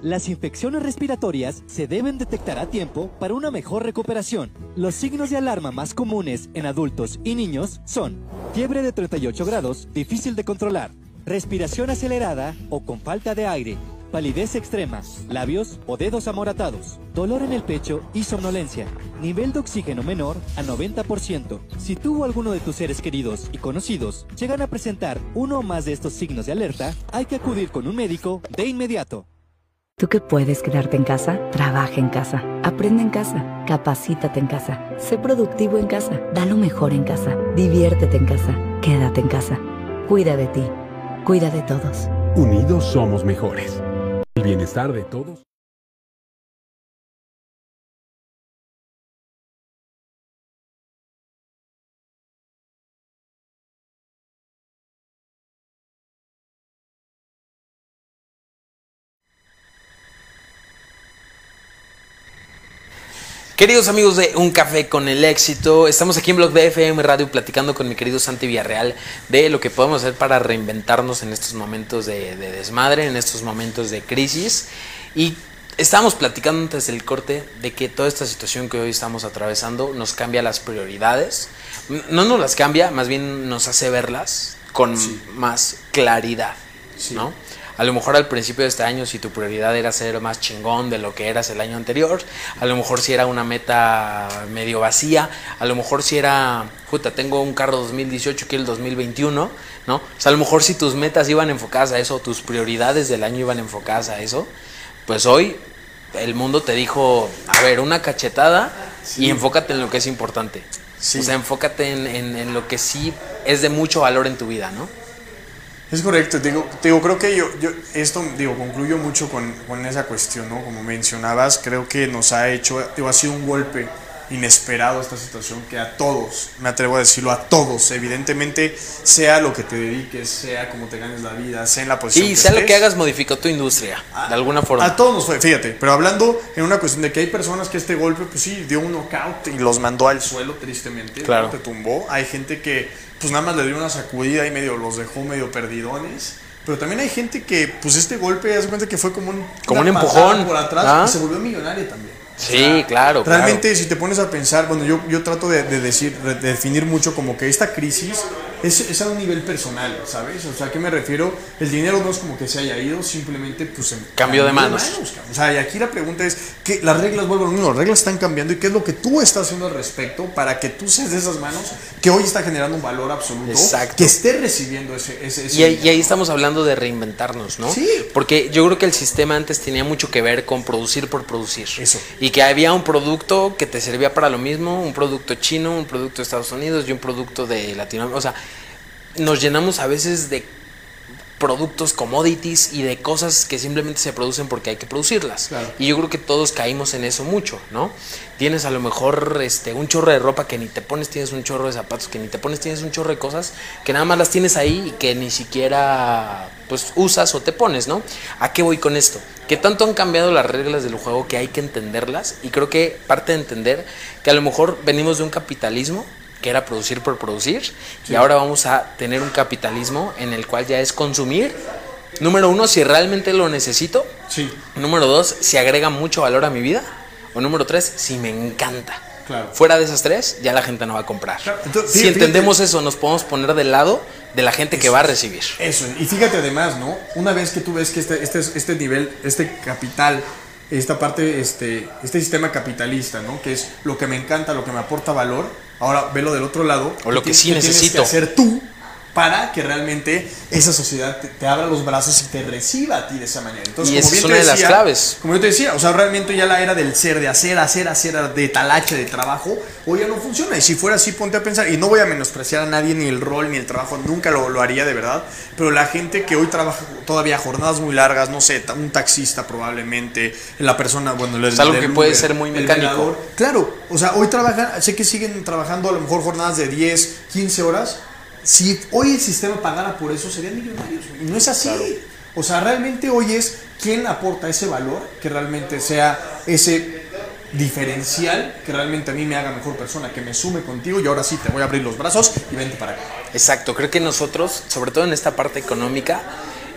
Speaker 4: Las infecciones respiratorias se deben detectar a tiempo para una mejor recuperación. Los signos de alarma más comunes en adultos y niños son fiebre de 38 grados, difícil de controlar, respiración acelerada o con falta de aire, palidez extrema, labios o dedos amoratados, dolor en el pecho y somnolencia, nivel de oxígeno menor a 90%. Si tú o alguno de tus seres queridos y conocidos llegan a presentar uno o más de estos signos de alerta, hay que acudir con un médico de inmediato.
Speaker 5: Tú que puedes quedarte en casa, trabaja en casa, aprende en casa, capacítate en casa, sé productivo en casa, da lo mejor en casa, diviértete en casa, quédate en casa, cuida de ti, cuida de todos.
Speaker 6: Unidos somos mejores. El bienestar de todos.
Speaker 1: Queridos amigos de Un Café con el Éxito, estamos aquí en Blog de FM Radio platicando con mi querido Santi Villarreal de lo que podemos hacer para reinventarnos en estos momentos de, de desmadre, en estos momentos de crisis. Y estábamos platicando antes del corte de que toda esta situación que hoy estamos atravesando nos cambia las prioridades. No nos las cambia, más bien nos hace verlas con más claridad, ¿no? A lo mejor al principio de este año, si tu prioridad era ser más chingón de lo que eras el año anterior, a lo mejor si era una meta medio vacía, a lo mejor si era, puta, tengo un carro 2018 que el 2021, ¿no? O sea, a lo mejor si tus metas iban enfocadas a eso, tus prioridades del año iban enfocadas a eso, pues hoy el mundo te dijo, a ver, una cachetada y enfócate en lo que es importante. O sea, enfócate en, en- en lo que sí es de mucho valor en tu vida, ¿no?
Speaker 2: Es correcto, digo, digo creo que yo, yo esto, digo, concluyo mucho con, con esa cuestión, ¿no? Como mencionabas, creo que nos ha hecho, digo, ha sido un golpe inesperado esta situación que a todos, me atrevo a decirlo, a todos, evidentemente, sea lo que te dediques, sea como te ganes la vida, sea en la posición
Speaker 1: Y
Speaker 2: que
Speaker 1: sea lo que hagas, modificó tu industria, de alguna forma.
Speaker 2: a todos nos fue, fíjate, pero hablando en una cuestión de que hay personas que este golpe, pues sí, dio un knockout y los mandó al suelo, tristemente,
Speaker 1: Claro.
Speaker 2: ¿no? te tumbó. Hay gente que, pues nada más le dio una sacudida y medio los dejó medio perdidones. Pero también hay gente que, pues este golpe, haz de cuenta que fue como un,
Speaker 1: Como un empujón.
Speaker 2: por atrás
Speaker 1: Ah.
Speaker 2: y se volvió millonaria también.
Speaker 1: Sí, claro.
Speaker 2: Realmente, si te pones a pensar, bueno, yo, yo trato de, de decir, de definir mucho como que esta crisis es, es a un nivel personal, ¿sabes? O sea, ¿a qué me refiero? El dinero no es como que se haya ido, simplemente pues en
Speaker 1: Cambio de manos.
Speaker 2: O sea, y aquí la pregunta es que las reglas, lo mismo, las reglas están cambiando y qué es lo que tú estás haciendo al respecto para que tú seas de esas manos que hoy está generando un valor absoluto,
Speaker 1: Exacto.
Speaker 2: que esté recibiendo ese... ese, ese
Speaker 1: Y ahí, y ahí estamos hablando de reinventarnos, ¿no?
Speaker 2: Sí.
Speaker 1: Porque yo creo que el sistema antes tenía mucho que ver con producir por producir.
Speaker 2: Eso.
Speaker 1: Y que había un producto que te servía para lo mismo, un producto chino, un producto de Estados Unidos y un producto de Latinoamérica. O sea, nos llenamos a veces de productos, commodities y de cosas que simplemente se producen porque hay que producirlas.
Speaker 2: Claro.
Speaker 1: Y yo creo que todos caímos en eso mucho, ¿no? Tienes a lo mejor este, un chorro de ropa que ni te pones, tienes un chorro de zapatos que ni te pones, tienes un chorro de cosas que nada más las tienes ahí y que ni siquiera pues usas o te pones, ¿no? ¿A qué voy con esto? Que tanto han cambiado las reglas del juego que hay que entenderlas y creo que parte de entender que a lo mejor venimos de un capitalismo que era producir por producir y ahora vamos a tener un capitalismo en el cual ya es consumir. Número uno, si realmente lo necesito.
Speaker 2: Sí,
Speaker 1: Número dos, si agrega mucho valor a mi vida. O número tres, si me encanta.
Speaker 2: Claro.
Speaker 1: Fuera de esas tres, ya la gente no va a comprar.
Speaker 2: Claro, entonces,
Speaker 1: si
Speaker 2: fíjate-
Speaker 1: entendemos eso, nos podemos poner del lado de la gente que va a recibir.
Speaker 2: Eso, y fíjate además, ¿no? Una vez que tú ves que este, este, este nivel, este capital, esta parte, este, este sistema capitalista, ¿no? Que es lo que me encanta, lo que me aporta valor, ahora velo del otro lado.
Speaker 1: O lo
Speaker 2: ¿qué
Speaker 1: que
Speaker 2: ti-
Speaker 1: sí necesito.
Speaker 2: que hacer tú para que realmente esa sociedad te, te abra los brazos y te reciba a ti de esa manera. Entonces,
Speaker 1: Y
Speaker 2: como
Speaker 1: esa es
Speaker 2: bien
Speaker 1: una
Speaker 2: te
Speaker 1: de las
Speaker 2: decía-
Speaker 1: claves.
Speaker 2: Como yo te decía, o sea, realmente ya la era del ser, de hacer, hacer, hacer, de talache, de trabajo, hoy ya no funciona. Y si fuera así, ponte a pensar, y no voy a menospreciar a nadie, ni el rol, ni el trabajo, nunca lo, lo haría de verdad, pero la gente que hoy trabaja todavía jornadas muy largas, no sé, un taxista probablemente, la persona, bueno, el
Speaker 1: Es algo
Speaker 2: del
Speaker 1: que puede
Speaker 2: Uber,
Speaker 1: ser muy
Speaker 2: el
Speaker 1: mecánico.
Speaker 2: Claro, o sea, hoy trabajan, sé que siguen trabajando a lo mejor jornadas de 10, 15 horas. Si hoy el sistema pagara por eso, serían millonarios. Y no es así. O sea, realmente hoy es quién aporta ese valor, que realmente sea ese diferencial, que realmente a mí me haga mejor persona, que me sume contigo y ahora sí te voy a abrir los brazos y vente para acá.
Speaker 1: Exacto, creo que nosotros, sobre todo en esta parte económica,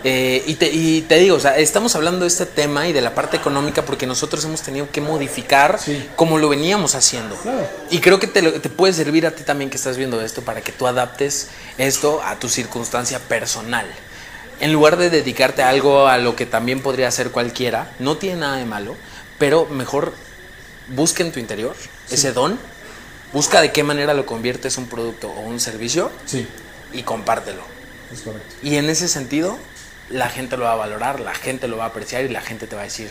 Speaker 1: eh, y, te, y te digo, o sea, estamos hablando de este tema y de la parte económica porque nosotros hemos tenido que modificar
Speaker 2: Sí.
Speaker 1: como lo veníamos haciendo.
Speaker 2: Claro.
Speaker 1: Y creo que te, te puede servir a ti también que estás viendo esto para que tú adaptes esto a tu circunstancia personal. En lugar de dedicarte a algo a lo que también podría hacer cualquiera, no tiene nada de malo, pero mejor busca en tu interior ese don, busca de qué manera lo conviertes un producto o un servicio
Speaker 2: Sí,
Speaker 1: y compártelo.
Speaker 2: es correcto.
Speaker 1: Y en ese sentido, la gente lo va a valorar, la gente lo va a apreciar y la gente te va a decir,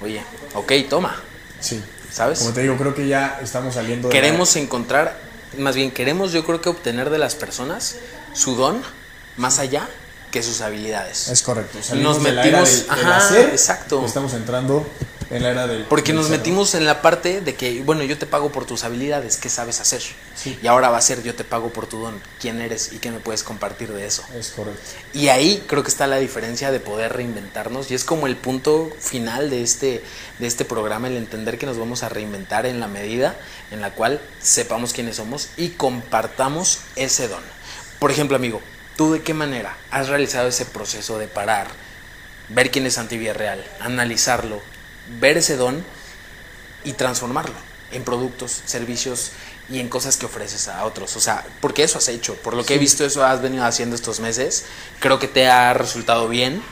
Speaker 1: oye, ok, toma,
Speaker 2: Sí.
Speaker 1: ¿sabes?
Speaker 2: Como te digo, creo que ya estamos saliendo de la-
Speaker 1: Queremos encontrar, más bien queremos yo creo que obtener de las personas su don más allá que sus habilidades.
Speaker 2: Es correcto. Salimos
Speaker 1: Nos
Speaker 2: de la era
Speaker 1: metimos-
Speaker 2: del, del
Speaker 1: ajá,
Speaker 2: hacer,
Speaker 1: exacto.
Speaker 2: Estamos entrando en la era del.
Speaker 1: Porque
Speaker 2: del
Speaker 1: nos metimos en la parte de que, bueno, yo te pago por tus habilidades, ¿qué sabes hacer?
Speaker 2: Sí.
Speaker 1: Y ahora va a ser yo te pago por tu don, quién eres y qué me puedes compartir de eso.
Speaker 2: Es correcto.
Speaker 1: Y ahí creo que está la diferencia de poder reinventarnos y es como el punto final de este, de este programa, el entender que nos vamos a reinventar en la medida en la cual sepamos quiénes somos y compartamos ese don. Por ejemplo, amigo, ¿tú de qué manera has realizado ese proceso de parar, ver quién es Santi Villarreal, analizarlo, ver ese don y transformarlo en productos, servicios y en cosas que ofreces a otros. O sea, porque eso has hecho. Por lo que he visto, eso has venido haciendo estos meses. Creo que te ha resultado bien.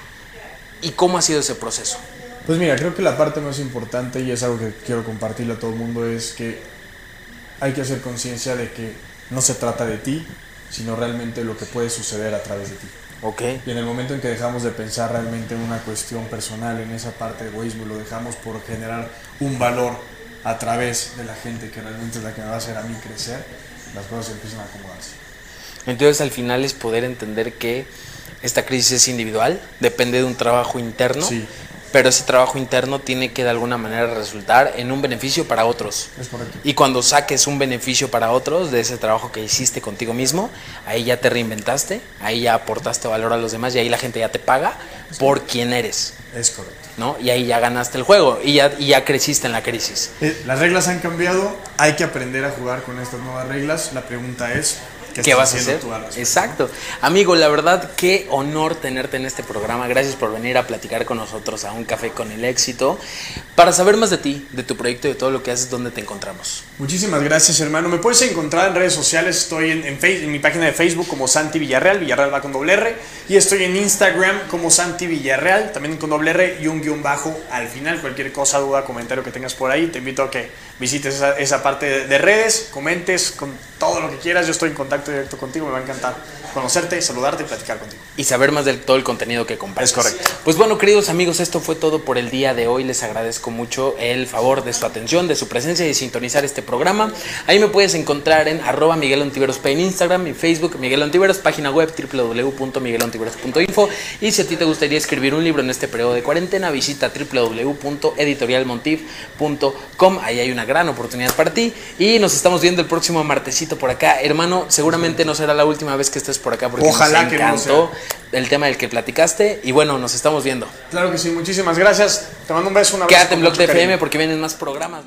Speaker 1: ¿Y cómo ha sido ese proceso?
Speaker 2: Pues mira, creo que la parte más importante, y es algo que quiero compartirle a todo el mundo, es que hay que hacer conciencia de que no se trata de ti, sino realmente lo que puede suceder a través de ti. Y en el momento en que dejamos de pensar realmente en una cuestión personal, en esa parte de egoísmo, lo dejamos por generar un valor a través de la gente que realmente es la que me va a hacer a mí crecer, las cosas empiezan a acomodarse.
Speaker 1: Entonces al final es poder entender que esta crisis es individual, depende de un trabajo interno,
Speaker 2: Sí.
Speaker 1: Pero ese trabajo interno tiene que de alguna manera resultar en un beneficio para otros.
Speaker 2: Es correcto.
Speaker 1: Y cuando saques un beneficio para otros de ese trabajo que hiciste contigo mismo, ahí ya te reinventaste, ahí ya aportaste valor a los demás y ahí la gente ya te paga por quien eres,
Speaker 2: Es correcto.
Speaker 1: ¿no? Y ahí ya ganaste el juego y ya, y ya creciste en la crisis.
Speaker 2: Eh, Las reglas han cambiado, hay que aprender a jugar con estas nuevas reglas. La pregunta es, ¿qué,
Speaker 1: ¿Qué
Speaker 2: estás
Speaker 1: vas a hacer? Exacto. Amigo, la verdad, qué honor tenerte en este programa. Gracias por venir a platicar con nosotros a un café con el éxito. Para saber más de ti, de tu proyecto y de todo lo que haces, ¿dónde te encontramos?
Speaker 2: Muchísimas gracias, hermano. Me puedes encontrar en redes sociales. Estoy en, en Face- en mi página de Facebook como Santi Villarreal. Villarreal va con doble R. Y estoy en Instagram como Santi Villarreal, también con doble R y un guion bajo al final. Cualquier cosa, duda, comentario que tengas por ahí, te invito a que visites esa, esa parte de, de redes, comentes con todo lo que quieras. Yo estoy en contacto directo contigo. Me va a encantar conocerte, saludarte y platicar contigo.
Speaker 1: Y saber más de todo el contenido que compartes.
Speaker 2: Es correcto.
Speaker 1: Pues bueno, queridos amigos, esto fue todo por el día de hoy. Les agradezco mucho el favor de su atención, de su presencia y de sintonizar este programa. Ahí me puedes encontrar en arroba Miguel Ontiveros en Instagram y Facebook Miguel Ontiveros, página web www.miguelontiveros.info. Y si a ti te gustaría escribir un libro en este periodo de cuarentena, visita www.editorialmontiv.com. Ahí hay una gran oportunidad para ti. Y nos estamos viendo el próximo martesito por acá. Hermano, seguramente no será la última vez que estés por acá porque
Speaker 2: Ojalá
Speaker 1: nos
Speaker 2: que no
Speaker 1: el tema del que platicaste. Y bueno, nos estamos viendo.
Speaker 2: Claro que sí, muchísimas gracias. Te mando un beso, un abrazo.
Speaker 1: Quédate en Blog de. FM porque vienen más programas.